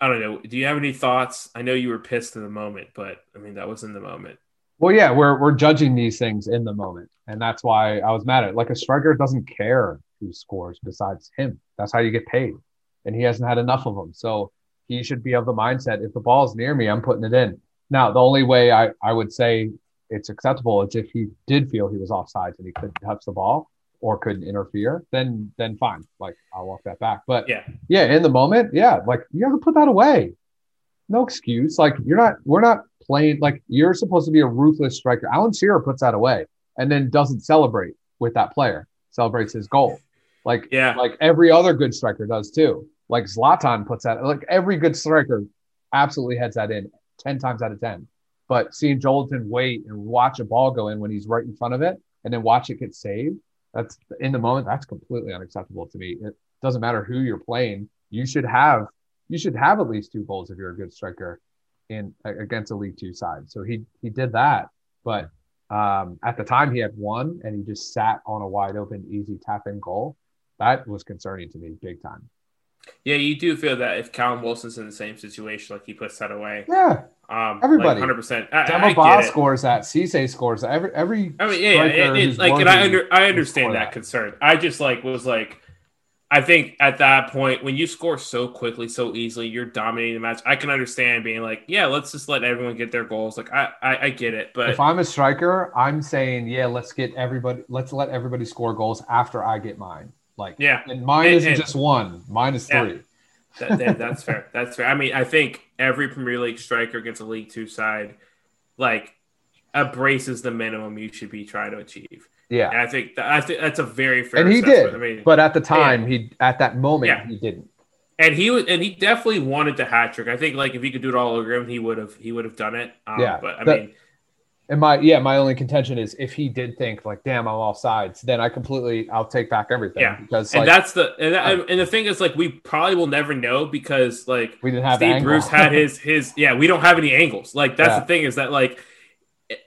S5: I don't know. Do you have any thoughts? I know you were pissed in the moment, but I mean that was in the moment.
S3: Well, yeah, we're we're judging these things in the moment, and that's why I was mad at. It. Like a striker doesn't care who scores besides him. That's how you get paid, and he hasn't had enough of them. So he should be of the mindset: if the ball's near me, I'm putting it in. Now, the only way I I would say it's acceptable is if he did feel he was offside and he couldn't touch the ball or couldn't interfere. Then then fine, like I'll walk that back. But
S5: Yeah.
S3: yeah, in the moment, yeah, like you have to put that away. No excuse. Like you're not, we're not playing. Like you're supposed to be a ruthless striker. Alan Shearer puts that away and then doesn't celebrate with that player. Celebrates his goal, like
S5: Yeah.
S3: like every other good striker does too. Like Zlatan puts that. Like every good striker absolutely heads that in ten times out of ten. But seeing Joelinton wait and watch a ball go in when he's right in front of it, and then watch it get saved, that's in the moment. That's completely unacceptable to me. It doesn't matter who you're playing. You should have you should have at least two goals if you're a good striker in against a League Two side. So he he did that, but um, at the time he had one, and he just sat on a wide open, easy tap in goal. That was concerning to me, big time.
S5: Yeah, you do feel that if Callum Wilson's in the same situation, like he puts that away.
S3: Yeah,
S5: Um,
S3: Everybody.
S5: hundred percent.
S3: Demba Ba scores that. Cisse scores that. Every every.
S5: I mean, yeah, yeah, it, like, and I under I understand
S3: score
S5: that, concern. I just like was like, I think at that point when you score so quickly, so easily, you're dominating the match. I can understand being like, yeah, let's just let everyone get their goals. Like, I I, I get it, but
S3: If I'm a striker, I'm saying, yeah, let's get everybody. Let's let everybody score goals after I get mine. Like,
S5: yeah,
S3: and mine
S5: And-
S3: isn't
S5: and-
S3: just one. Mine is
S5: Yeah.
S3: three.
S5: That, that- that's fair. That's fair. I mean, I think every Premier League striker against a League Two side, like, embraces the minimum you should be trying to achieve.
S3: Yeah.
S5: And I think that, I think that's a very fair.
S3: and he
S5: assessment.
S3: did.
S5: I mean,
S3: but at the time, he at that moment
S5: Yeah.
S3: he didn't.
S5: and he was, and he definitely wanted the hat trick. I think like if he could do it all over again, he would have, he would have done it. Um,
S3: Yeah,
S5: but I
S3: that-
S5: mean,
S3: And my yeah, my only contention is if he did think like, damn, I'm off sides, then I completely I'll take back everything.
S5: Yeah.
S3: Because
S5: and
S3: like
S5: that's the and, that, and the thing is like we probably will never know because like
S3: we didn't have
S5: Steve. Bruce had his his yeah we don't have any angles like that's
S3: Yeah.
S5: the thing is that like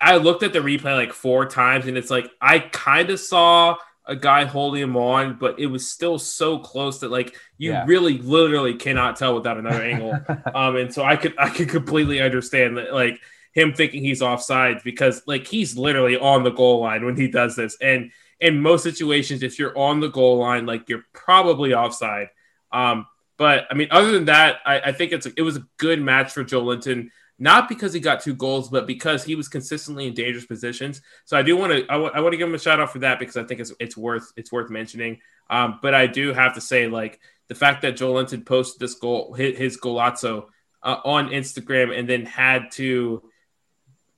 S5: I looked at the replay like four times and it's like I kind of saw a guy holding him on but it was still so close that like you
S3: Yeah.
S5: really literally cannot tell without another angle um and so I could I could completely understand that like him thinking he's offside because like he's literally on the goal line when he does this and in most situations if you're on the goal line like you're probably offside um but I mean, other than that, I, I think it's it was a good match for Joelinton. not because he got two goals, but because he was consistently in dangerous positions. So I do want to I, w- I want to give him a shout out for that because I think it's it's worth it's worth mentioning. Um, but I do have to say like the fact that Joelinton posted this goal his, his golazo uh, on Instagram and then had to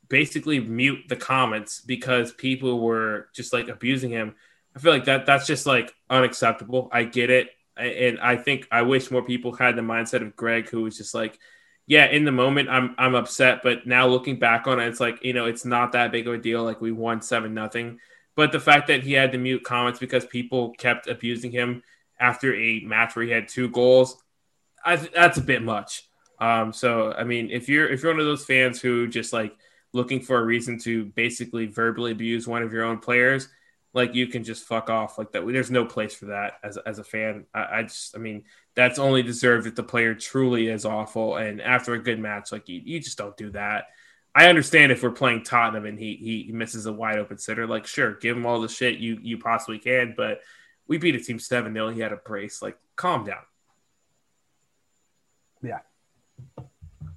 S5: basically mute the comments because people were just like abusing him. I feel like that that's just like unacceptable. I get it. And I think I wish more people had the mindset of Greg, who was just like, yeah, in the moment I'm I'm upset, but now looking back on it, it's like you know it's not that big of a deal. Like we won seven nothing, but the fact that he had to mute comments because people kept abusing him after a match where he had two goals, I, that's a bit much. Um, so I mean, if you're if you're one of those fans who just like looking for a reason to basically verbally abuse one of your own players, like you can just fuck off like that. There's no place for that as, as a fan. I, I just, I mean, that's only deserved if the player truly is awful. And after a good match, like you, you just don't do that. I understand if we're playing Tottenham and he he misses a wide open sitter, like sure, give him all the shit you you possibly can. But we beat a team seven 0 He had a brace. Like, calm down.
S3: Yeah.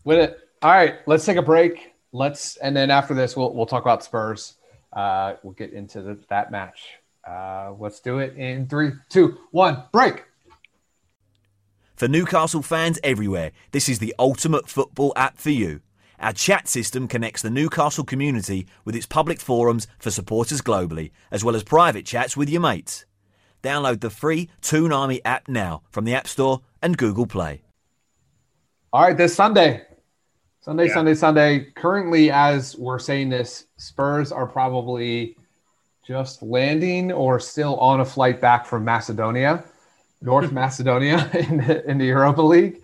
S3: With it. All right, let's take a break. Let's and then after this, we'll we'll talk about Spurs uh, we'll get into the, that match. Uh, let's do it in three, two, one, break.
S1: For Newcastle fans everywhere, this is the ultimate football app for you. Our chat system connects the Newcastle community with its public forums for supporters globally, as well as private chats with your mates. Download the free Toon Army app now from the App Store and Google Play.
S3: All right, this Sunday, Sunday,
S5: Yeah.
S3: Sunday, Sunday. Currently, as we're saying this, Spurs are probably just landing or still on a flight back from Macedonia, North Macedonia in the, in the Europa League.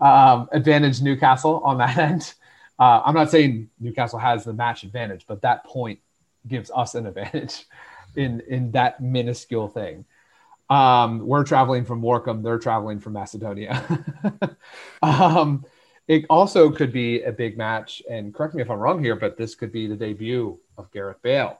S3: Um, advantage Newcastle on that end. Uh, I'm not saying Newcastle has the match advantage, but that point gives us an advantage in in that minuscule thing. Um, we're traveling from Morecambe; they're traveling from Macedonia. um, it also could be a big match, and correct me if I'm wrong here, but this could be the debut of Gareth Bale.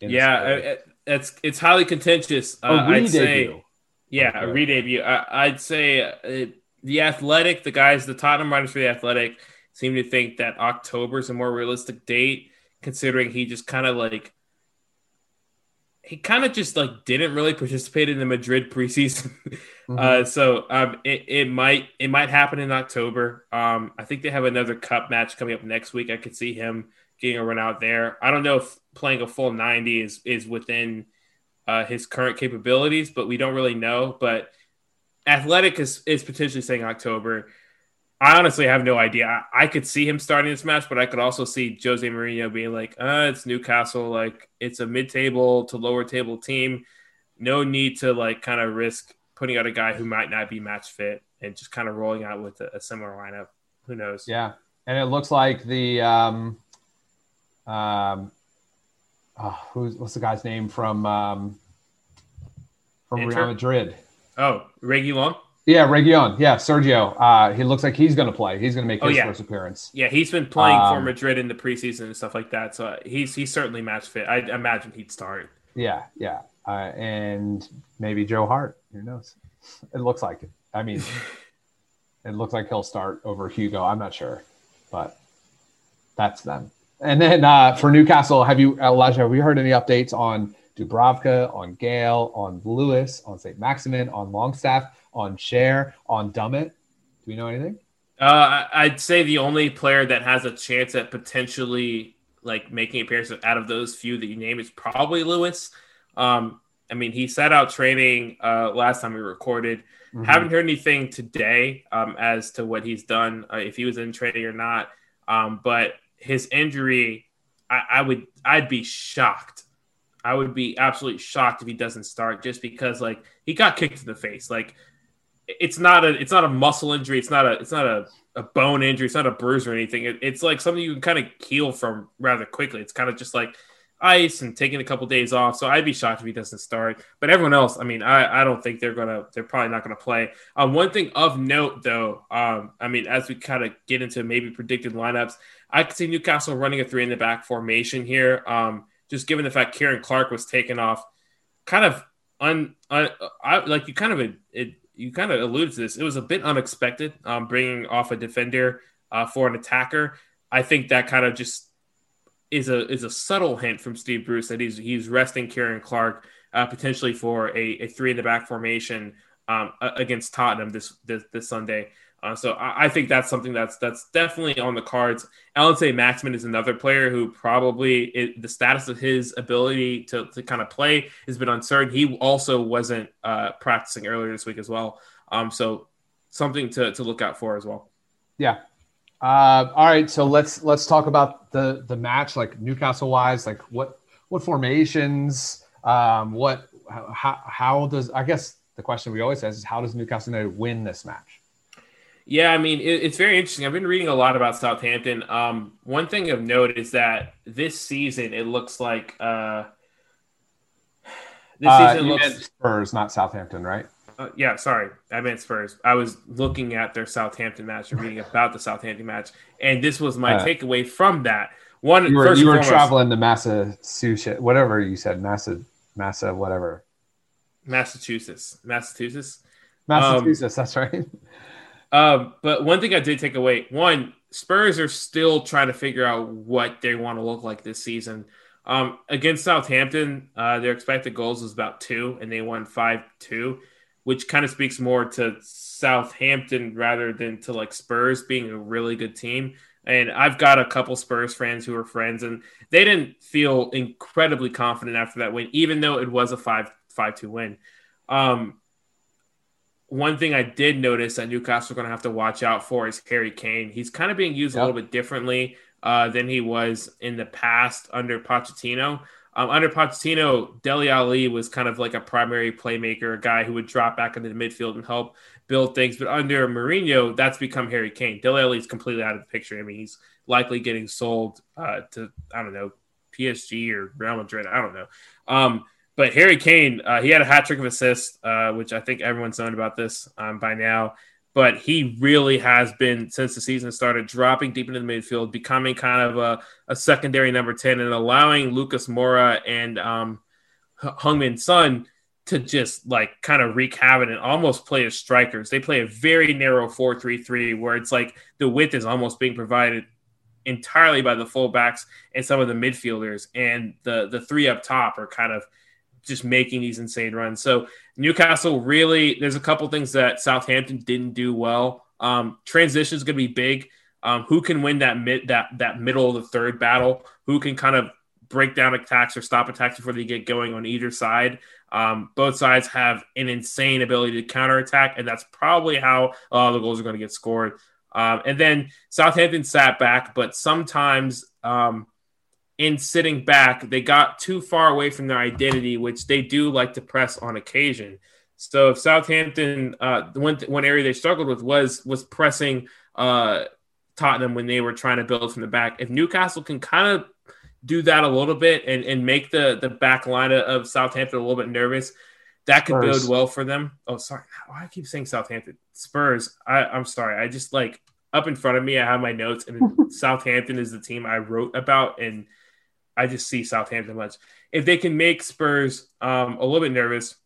S5: Yeah, it's it's highly contentious. Uh,
S3: a
S5: I'd say,
S3: re-debut.
S5: yeah, a re-debut. I, I'd say uh, the Athletic, the guys, the Tottenham writers for the Athletic, seem to think that October is a more realistic date, considering he just kind of like he kind of just like didn't really participate in the Madrid preseason.
S3: Mhm.
S5: Uh, so um, it, it might it might happen in October. Um, I think they have another cup match coming up next week. I could see him getting a run out there. I don't know if playing a full ninety is is within uh, his current capabilities, but we don't really know. But Athletic is is potentially saying October. I honestly have no idea. I, I could see him starting this match, but I could also see Jose Mourinho being like, uh, it's Newcastle, like it's a mid-table to lower table team. No need to like kind of risk putting out a guy who might not be match fit and just kind of rolling out with a, a similar lineup. Who knows?
S3: Yeah, and it looks like the um, um, oh, who's what's the guy's name from um, from
S5: Inter?
S3: Real Madrid?
S5: Oh, Reguilón.
S3: Yeah, Region. Yeah, Sergio. Uh, he looks like he's going to play. He's going to make
S5: Oh,
S3: his
S5: yeah.
S3: first appearance.
S5: Yeah, he's been playing for
S3: Um,
S5: Madrid in the preseason and stuff like that. So he's he's certainly match fit. I imagine he'd start.
S3: Yeah, yeah, uh, and maybe Joe Hart. Who knows? It looks like it. I mean, it looks like he'll start over Hugo. I'm not sure, but that's them. And then uh, for Newcastle, have you, Elijah? Have we heard any updates on Dubravka, on Gayle, on Lewis, on St. Maximin, on Longstaff, on Schär, on Dummett? Do we know anything?
S5: Uh, I'd say the only player that has a chance at potentially like making appearances out of those few that you name is probably Lewis. Um, I mean, he set out training uh, last time we recorded.
S3: Mm-hmm.
S5: Haven't heard anything today um, as to what he's done, uh, if he was in training or not. Um, but his injury, I, I would, I'd be shocked. I would be absolutely shocked if he doesn't start, just because like he got kicked in the face. Like it's not a, it's not a muscle injury. It's not a, it's not a, a bone injury. It's not a bruise or anything. It, it's like something you can kind of heal from rather quickly. It's kind of just like ice and taking a couple days off. So I'd be shocked if he doesn't start. But everyone else, I mean, I, I don't think they're gonna they're probably not gonna play. Um, one thing of note though, um, I mean, as we kind of get into maybe predicted lineups, I could see Newcastle running a three in the back formation here. Um, just given the fact Ciaran Clark was taken off, kind of un, un I, like you kind of it, you kind of alluded to this. It was a bit unexpected, um, bringing off a defender uh, for an attacker. I think that kind of just is a is a subtle hint from Steve Bruce that he's he's resting Ciaran Clark uh, potentially for a, a, three in the back formation um, against Tottenham this this, this Sunday. Uh, so I, I, think that's something that's that's definitely on the cards. Allan Saint-Maximin is another player who probably it, the status of his ability to, to kind of play has been uncertain. He also wasn't uh, practicing earlier this week as well. Um, so something to, to look out for as well.
S3: Yeah. Uh, all right. So let's let's talk about the the match, like Newcastle wise, like what what formations, um, what how how does I guess the question we always ask is how does Newcastle United win this match?
S5: Yeah, I mean, it, it's very interesting. I've been reading a lot about Southampton. Um, one thing of note is that this season it looks like uh,
S3: this uh, season looks Spurs, not Southampton, right?
S5: Uh, yeah, sorry, I meant Spurs. I was looking at their Southampton match and reading about the Southampton match, and this was my uh, takeaway from that. One,
S3: you were, you were foremost, traveling to Massachusetts, whatever you said, Massa, Massa, whatever.
S5: Massachusetts, Massachusetts,
S3: Massachusetts. Um, that's right.
S5: Um, but one thing I did take away one, Spurs are still trying to figure out what they want to look like this season. Um, against Southampton, uh, their expected goals was about two, and they won 5 2, which kind of speaks more to Southampton rather than to like Spurs being a really good team. And I've got a couple Spurs fans who are friends, and they didn't feel incredibly confident after that win, even though it was a 5 5 2 win. Um, one thing I did notice that Newcastle are going to have to watch out for is Harry Kane. He's kind of being used yep. a little bit differently uh, than he was in the past under Pochettino. Um, under Pochettino, Dele Alli was kind of like a primary playmaker, a guy who would drop back into the midfield and help build things. But under Mourinho, that's become Harry Kane. Dele Alli is completely out of the picture. I mean, he's likely getting sold uh, to I don't know PSG or Real Madrid. I don't know. Um, but Harry Kane, uh, he had a hat trick of assists, uh, which I think everyone's known about this um, by now. But he really has been, since the season started, dropping deep into the midfield, becoming kind of a, a secondary number 10 and allowing Lucas Moura and um, Heung-min Son to just like kind of wreak havoc and almost play as strikers. They play a very narrow 4 3 3 where it's like the width is almost being provided entirely by the fullbacks and some of the midfielders. And the, the three up top are kind of – just making these insane runs. So Newcastle really, there's a couple things that Southampton didn't do well. Um, transition is going to be big. Um, who can win that mid that that middle of the third battle? Who can kind of break down attacks or stop attacks before they get going on either side? Um, both sides have an insane ability to counterattack, and that's probably how a lot of the goals are going to get scored. Um, and then Southampton sat back, but sometimes um, in sitting back, they got too far away from their identity, which they do like to press on occasion. So if Southampton, uh, the one one area they struggled with was was pressing uh, Tottenham when they were trying to build from the back. If Newcastle can kind of do that a little bit and, and make the the back line of Southampton a little bit nervous, that could Spurs. build well for them. Oh, sorry, why I keep saying Southampton Spurs. I, I'm sorry. I just like up in front of me. I have my notes, and Southampton is the team I wrote about, and I just see Southampton much. If they can make Spurs um, a little bit nervous,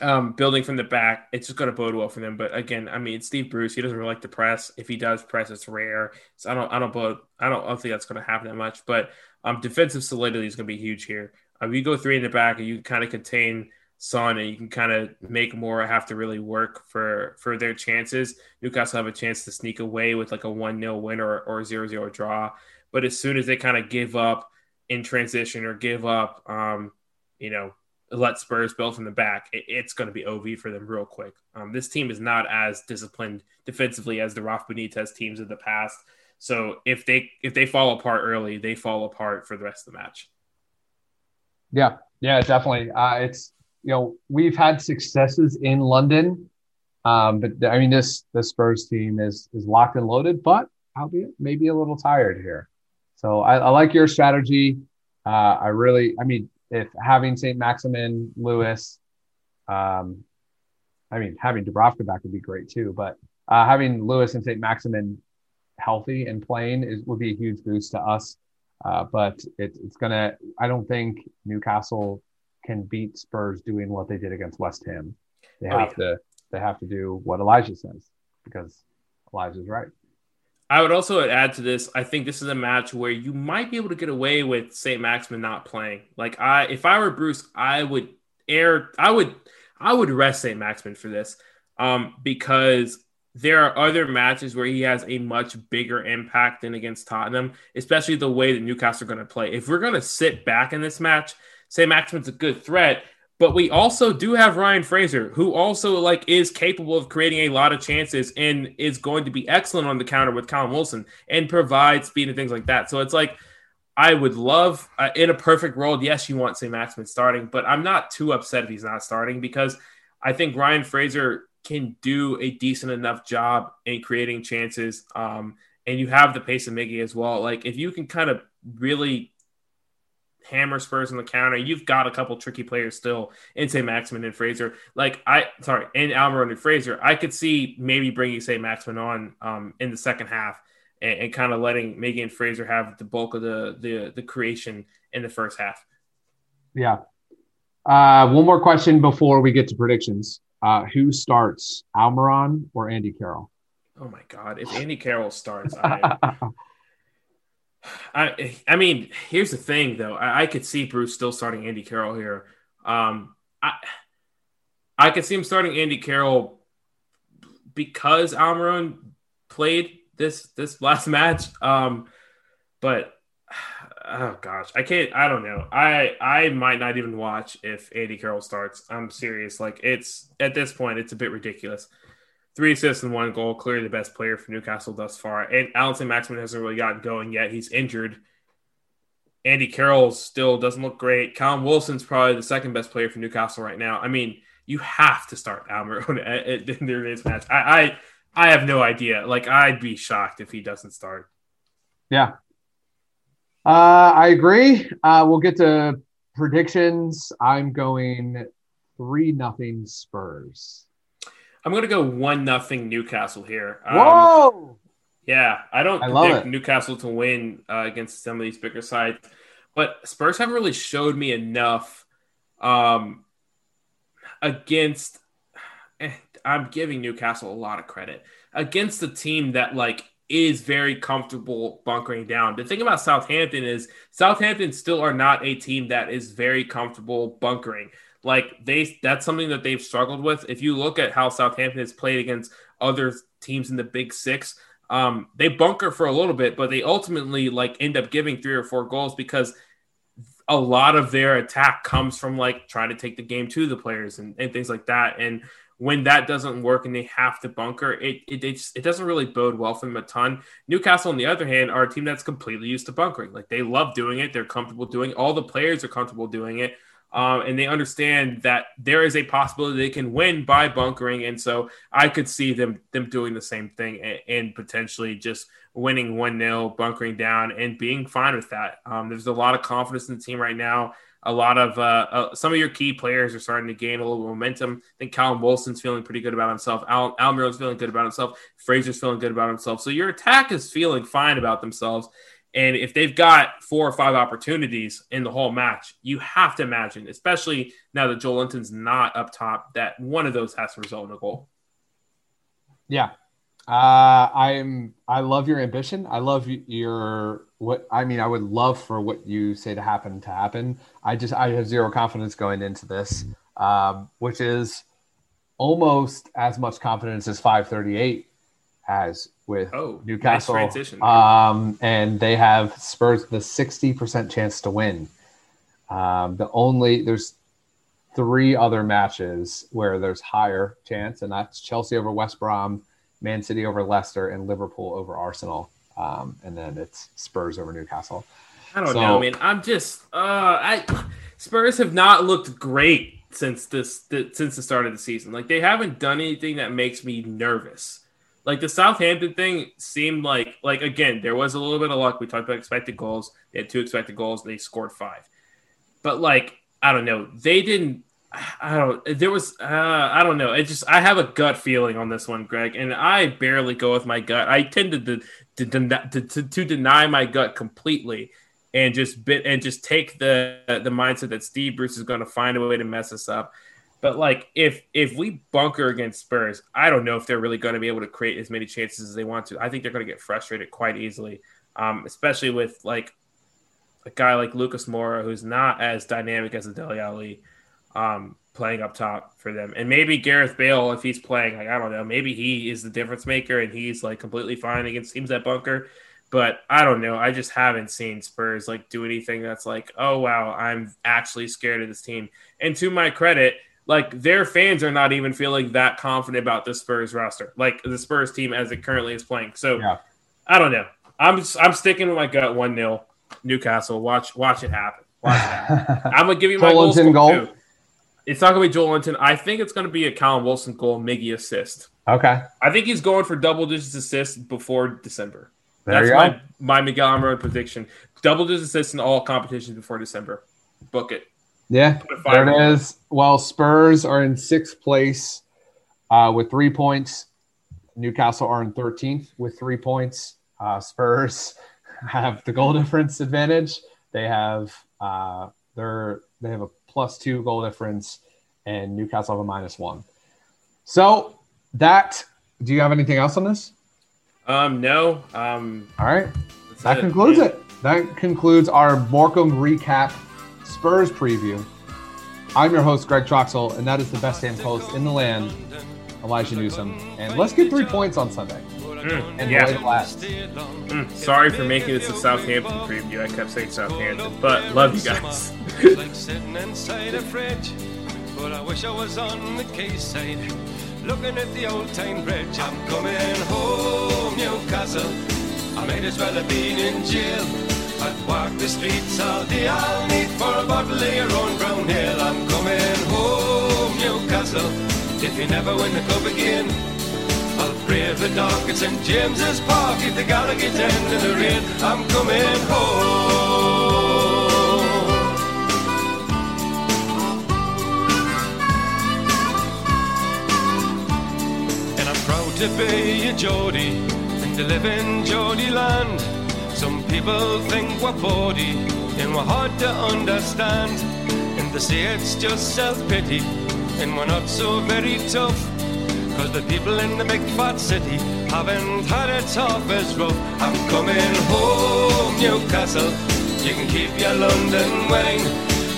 S5: um, building from the back, it's just going to bode well for them. But again, I mean, Steve Bruce, he doesn't really like to press. If he does press, it's rare. So I don't, I don't, bode, I don't, I don't think that's going to happen that much. But um, defensive solidity is going to be huge here. Um, you go three in the back, and you kind of contain Son, and you can kind of make more have to really work for for their chances. Newcastle have a chance to sneak away with like a one 0 win or or zero zero draw. But as soon as they kind of give up in transition or give up, um, you know, let Spurs build from the back, it, it's going to be OV for them real quick. Um, this team is not as disciplined defensively as the Rafa Benitez teams of the past. So if they if they fall apart early, they fall apart for the rest of the match.
S3: Yeah, yeah, definitely. Uh, it's you know we've had successes in London, um, but I mean this this Spurs team is is locked and loaded, but albeit maybe a little tired here. So I, I like your strategy. Uh, I really, I mean, if having Saint-Maximin, Lewis, um, I mean, having Dubravka back would be great too. But uh, having Lewis and Saint-Maximin healthy and playing is would be a huge boost to us. Uh, but it, it's gonna. I don't think Newcastle can beat Spurs doing what they did against West Ham. They oh, have yeah. to. They have to do what Elijah says because Elijah's right.
S5: I would also add to this. I think this is a match where you might be able to get away with St. Maximin not playing. Like I, if I were Bruce, I would air. I would, I would rest St. Maximin for this, um, because there are other matches where he has a much bigger impact than against Tottenham, especially the way that Newcastle are going to play. If we're going to sit back in this match, St. Maximin's a good threat, but we also do have Ryan Fraser, who also like is capable of creating a lot of chances and is going to be excellent on the counter with Callum Wilson and provide speed and things like that. So it's like I would love uh, in a perfect world, yes, you want St. Maximin starting, but I'm not too upset if he's not starting because I think Ryan Fraser can do a decent enough job in creating chances. Um, and you have the pace of Miggy as well. Like if you can kind of really hammer Spurs on the counter. You've got a couple tricky players still in St. Maximin and Fraser. Like I, sorry, in Almiron and Fraser, I could see maybe bringing St. Maximin on um, in the second half and, and kind of letting Miggy and Fraser have the bulk of the the the creation in the first half.
S3: Yeah. Uh, one more question before we get to predictions. Uh, who starts, Almiron or Andy Carroll?
S5: Oh my God! If Andy Carroll starts, I, I, I mean, here's the thing, though. I, I, could see Bruce still starting Andy Carroll here. Um, I, I could see him starting Andy Carroll because Almiron played this this last match. Um, but oh gosh, I can't. I don't know. I I might not even watch if Andy Carroll starts. I'm serious. Like it's at this point, it's a bit ridiculous three assists and one goal. Clearly the best player for Newcastle thus far. And Allan Maximin hasn't really gotten going yet. He's injured. Andy Carroll still doesn't look great. Callum Wilson's probably the second best player for Newcastle right now. I mean, you have to start Almiron in this match. I, I I have no idea. Like I'd be shocked if he doesn't start.
S3: Yeah. Uh, I agree. Uh, we'll get to predictions. I'm going three nothing Spurs.
S5: I'm going to go one nothing Newcastle here.
S3: Um, Whoa!
S5: Yeah, I don't I predict Newcastle to win uh, against some of these bigger sides, but Spurs haven't really showed me enough um, against. Eh, I'm giving Newcastle a lot of credit against the team that like is very comfortable bunkering down. The thing about Southampton is Southampton still are not a team that is very comfortable bunkering. Like they that's something that they've struggled with. If you look at how Southampton has played against other teams in the Big Six, um, they bunker for a little bit, but they ultimately like end up giving three or four goals because a lot of their attack comes from like trying to take the game to the players and, and things like that. And when that doesn't work and they have to bunker, it it, it, just, it doesn't really bode well for them a ton. Newcastle, on the other hand, are a team that's completely used to bunkering. Like they love doing it, they're comfortable doing it. All the players are comfortable doing it um, and they understand that there is a possibility they can win by bunkering, and so I could see them them doing the same thing and, and potentially just winning one 0 bunkering down, and being fine with that. Um, there's a lot of confidence in the team right now. A lot of uh, uh, some of your key players are starting to gain a little momentum. I think Callum Wilson's feeling pretty good about himself. Al feeling good about himself. Fraser's feeling good about himself. So your attack is feeling fine about themselves. And if they've got four or five opportunities in the whole match, you have to imagine, especially now that Joelinton's not up top, that one of those has to result in a goal.
S3: Yeah. Uh, I'm I love your ambition. I love your what I mean, I would love for what you say to happen to happen. I just I have zero confidence going into this, um, which is almost as much confidence as 538 has with oh, Newcastle. Nice um, and they have Spurs the 60% chance to win. Um, the only, there's three other matches where there's higher chance, and that's Chelsea over West Brom, Man City over Leicester, and Liverpool over Arsenal. Um, and then it's Spurs over Newcastle.
S5: I don't so, know. I mean, I'm just, uh, I Spurs have not looked great since this the, since the start of the season. Like they haven't done anything that makes me nervous. Like the Southampton thing seemed like like again there was a little bit of luck. We talked about expected goals. They had two expected goals. They scored five, but like I don't know, they didn't. I don't. There was. Uh, I don't know. It just. I have a gut feeling on this one, Greg, and I barely go with my gut. I tend to to to, to, to deny my gut completely, and just bit and just take the the mindset that Steve Bruce is going to find a way to mess us up. But like if if we bunker against Spurs, I don't know if they're really going to be able to create as many chances as they want to. I think they're going to get frustrated quite easily, um, especially with like a guy like Lucas Moura, who's not as dynamic as a Dele Alli, um, playing up top for them. And maybe Gareth Bale, if he's playing, like I don't know, maybe he is the difference maker and he's like completely fine against teams that bunker. But I don't know. I just haven't seen Spurs like do anything that's like, oh wow, I'm actually scared of this team. And to my credit, like their fans are not even feeling that confident about the Spurs roster, like the Spurs team as it currently is playing. So
S3: Yeah.
S5: I don't know. I'm just, I'm sticking with my gut one 0 Newcastle. Watch watch it happen. Watch it happen. I'm gonna give you my goal.
S3: Goal?
S5: It's not gonna be Joelinton. I think it's gonna be a Callum Wilson goal, Miggy assist.
S3: okay.
S5: I think he's going for double digits assists before December.
S3: There
S5: That's
S3: you go.
S5: my my Miguel Almiron prediction. Double digits assists in all competitions before December. Book it.
S3: Yeah,
S5: Put a five
S3: there
S5: on
S3: it is. Well, Spurs are in sixth place uh, with three points. Newcastle are in 13th with three points. Uh, Spurs have the goal difference advantage. They have uh, they're they have a plus two goal difference, and Newcastle have a minus one. So that. Do you have anything else on this?
S5: Um, no. Um,
S3: All right. That concludes
S5: Yeah.
S3: it. That concludes our Morecambe recap Spurs preview. I'm your host, Greg Troxel, and that is the best damn host in the land, Elijah Newsom. And let's get three points on Sunday.
S5: Mm,
S3: And
S5: yeah.
S3: the way it lasts.
S5: Mm, sorry for making this a Southampton preview. I kept saying Southampton, but love you guys.
S6: like sitting inside a fridge. But I wish I was on the quayside, looking at the old town bridge. I'm coming home, Newcastle. I might as well have been in jail. I'd walk the streets all day. I'll need for a bottle of your own brown ale. I'm coming home, Newcastle. If you never win the cup again. I'll brave the dark at St James's Park if the Gallowgate end in the rain. I'm coming home. And I'm proud to be a Geordie and to live in Geordie land. Some people think we're bawdy and we're hard to understand. And they say it's just self-pity and we're not so very tough. Cause the people in the big fat city haven't had it tough as rough. I'm coming home, Newcastle. You can keep your London wine.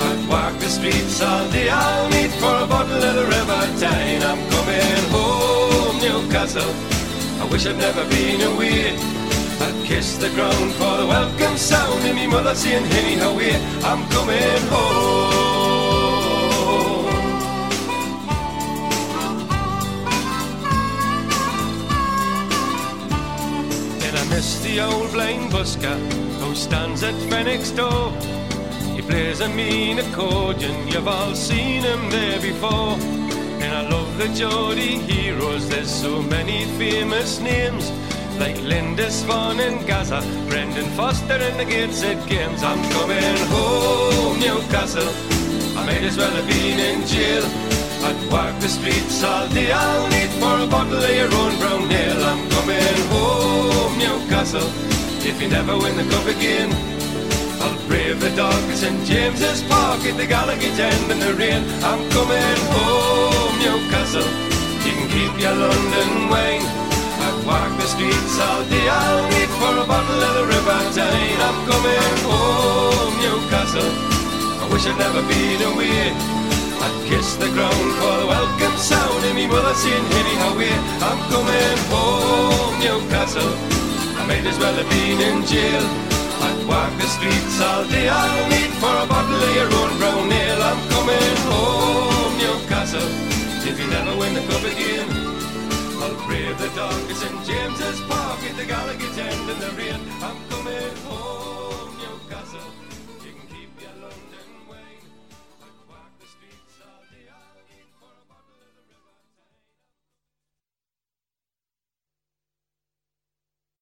S6: I'd walk the streets all day. I'll need for a bottle of the River Tyne. I'm coming home, Newcastle. I wish I'd never been away. Kiss the ground for the welcome sound and me mother saying, Henny, how we? I'm coming home. And I miss the old blind busker who stands at Fenwick's door. He plays a mean accordion, you've all seen him there before. And I love the Geordie heroes, there's so many famous names. Like Lindisfarne in Gazza, Brendan Foster in the Gateshead Games. I'm coming home, Newcastle. I might as well have been in jail. I'd walk the streets all day. I'll need for a bottle of your own brown ale. I'm coming home, Newcastle. If you never win the cup again, I'll brave the dark at St James's Park at the Gallowgate end in the rain. I'm coming home, Newcastle. You can keep your London wine. Walk the streets all day. I'll for a bottle of the River I'm coming home, Newcastle. I wish I'd never been away. I'd kiss the ground for the welcome sound and me mother saying, Henny, how we? I'm coming home, oh, Newcastle. I might as well have been in jail. I'd walk the streets all day. I'll need for a bottle of your own brown ale. I'm coming home, oh, Newcastle. If you never win the cup again, I'll brave the dark at St James's Park at the Gallowgate end in the rear. I'm coming home. Oh.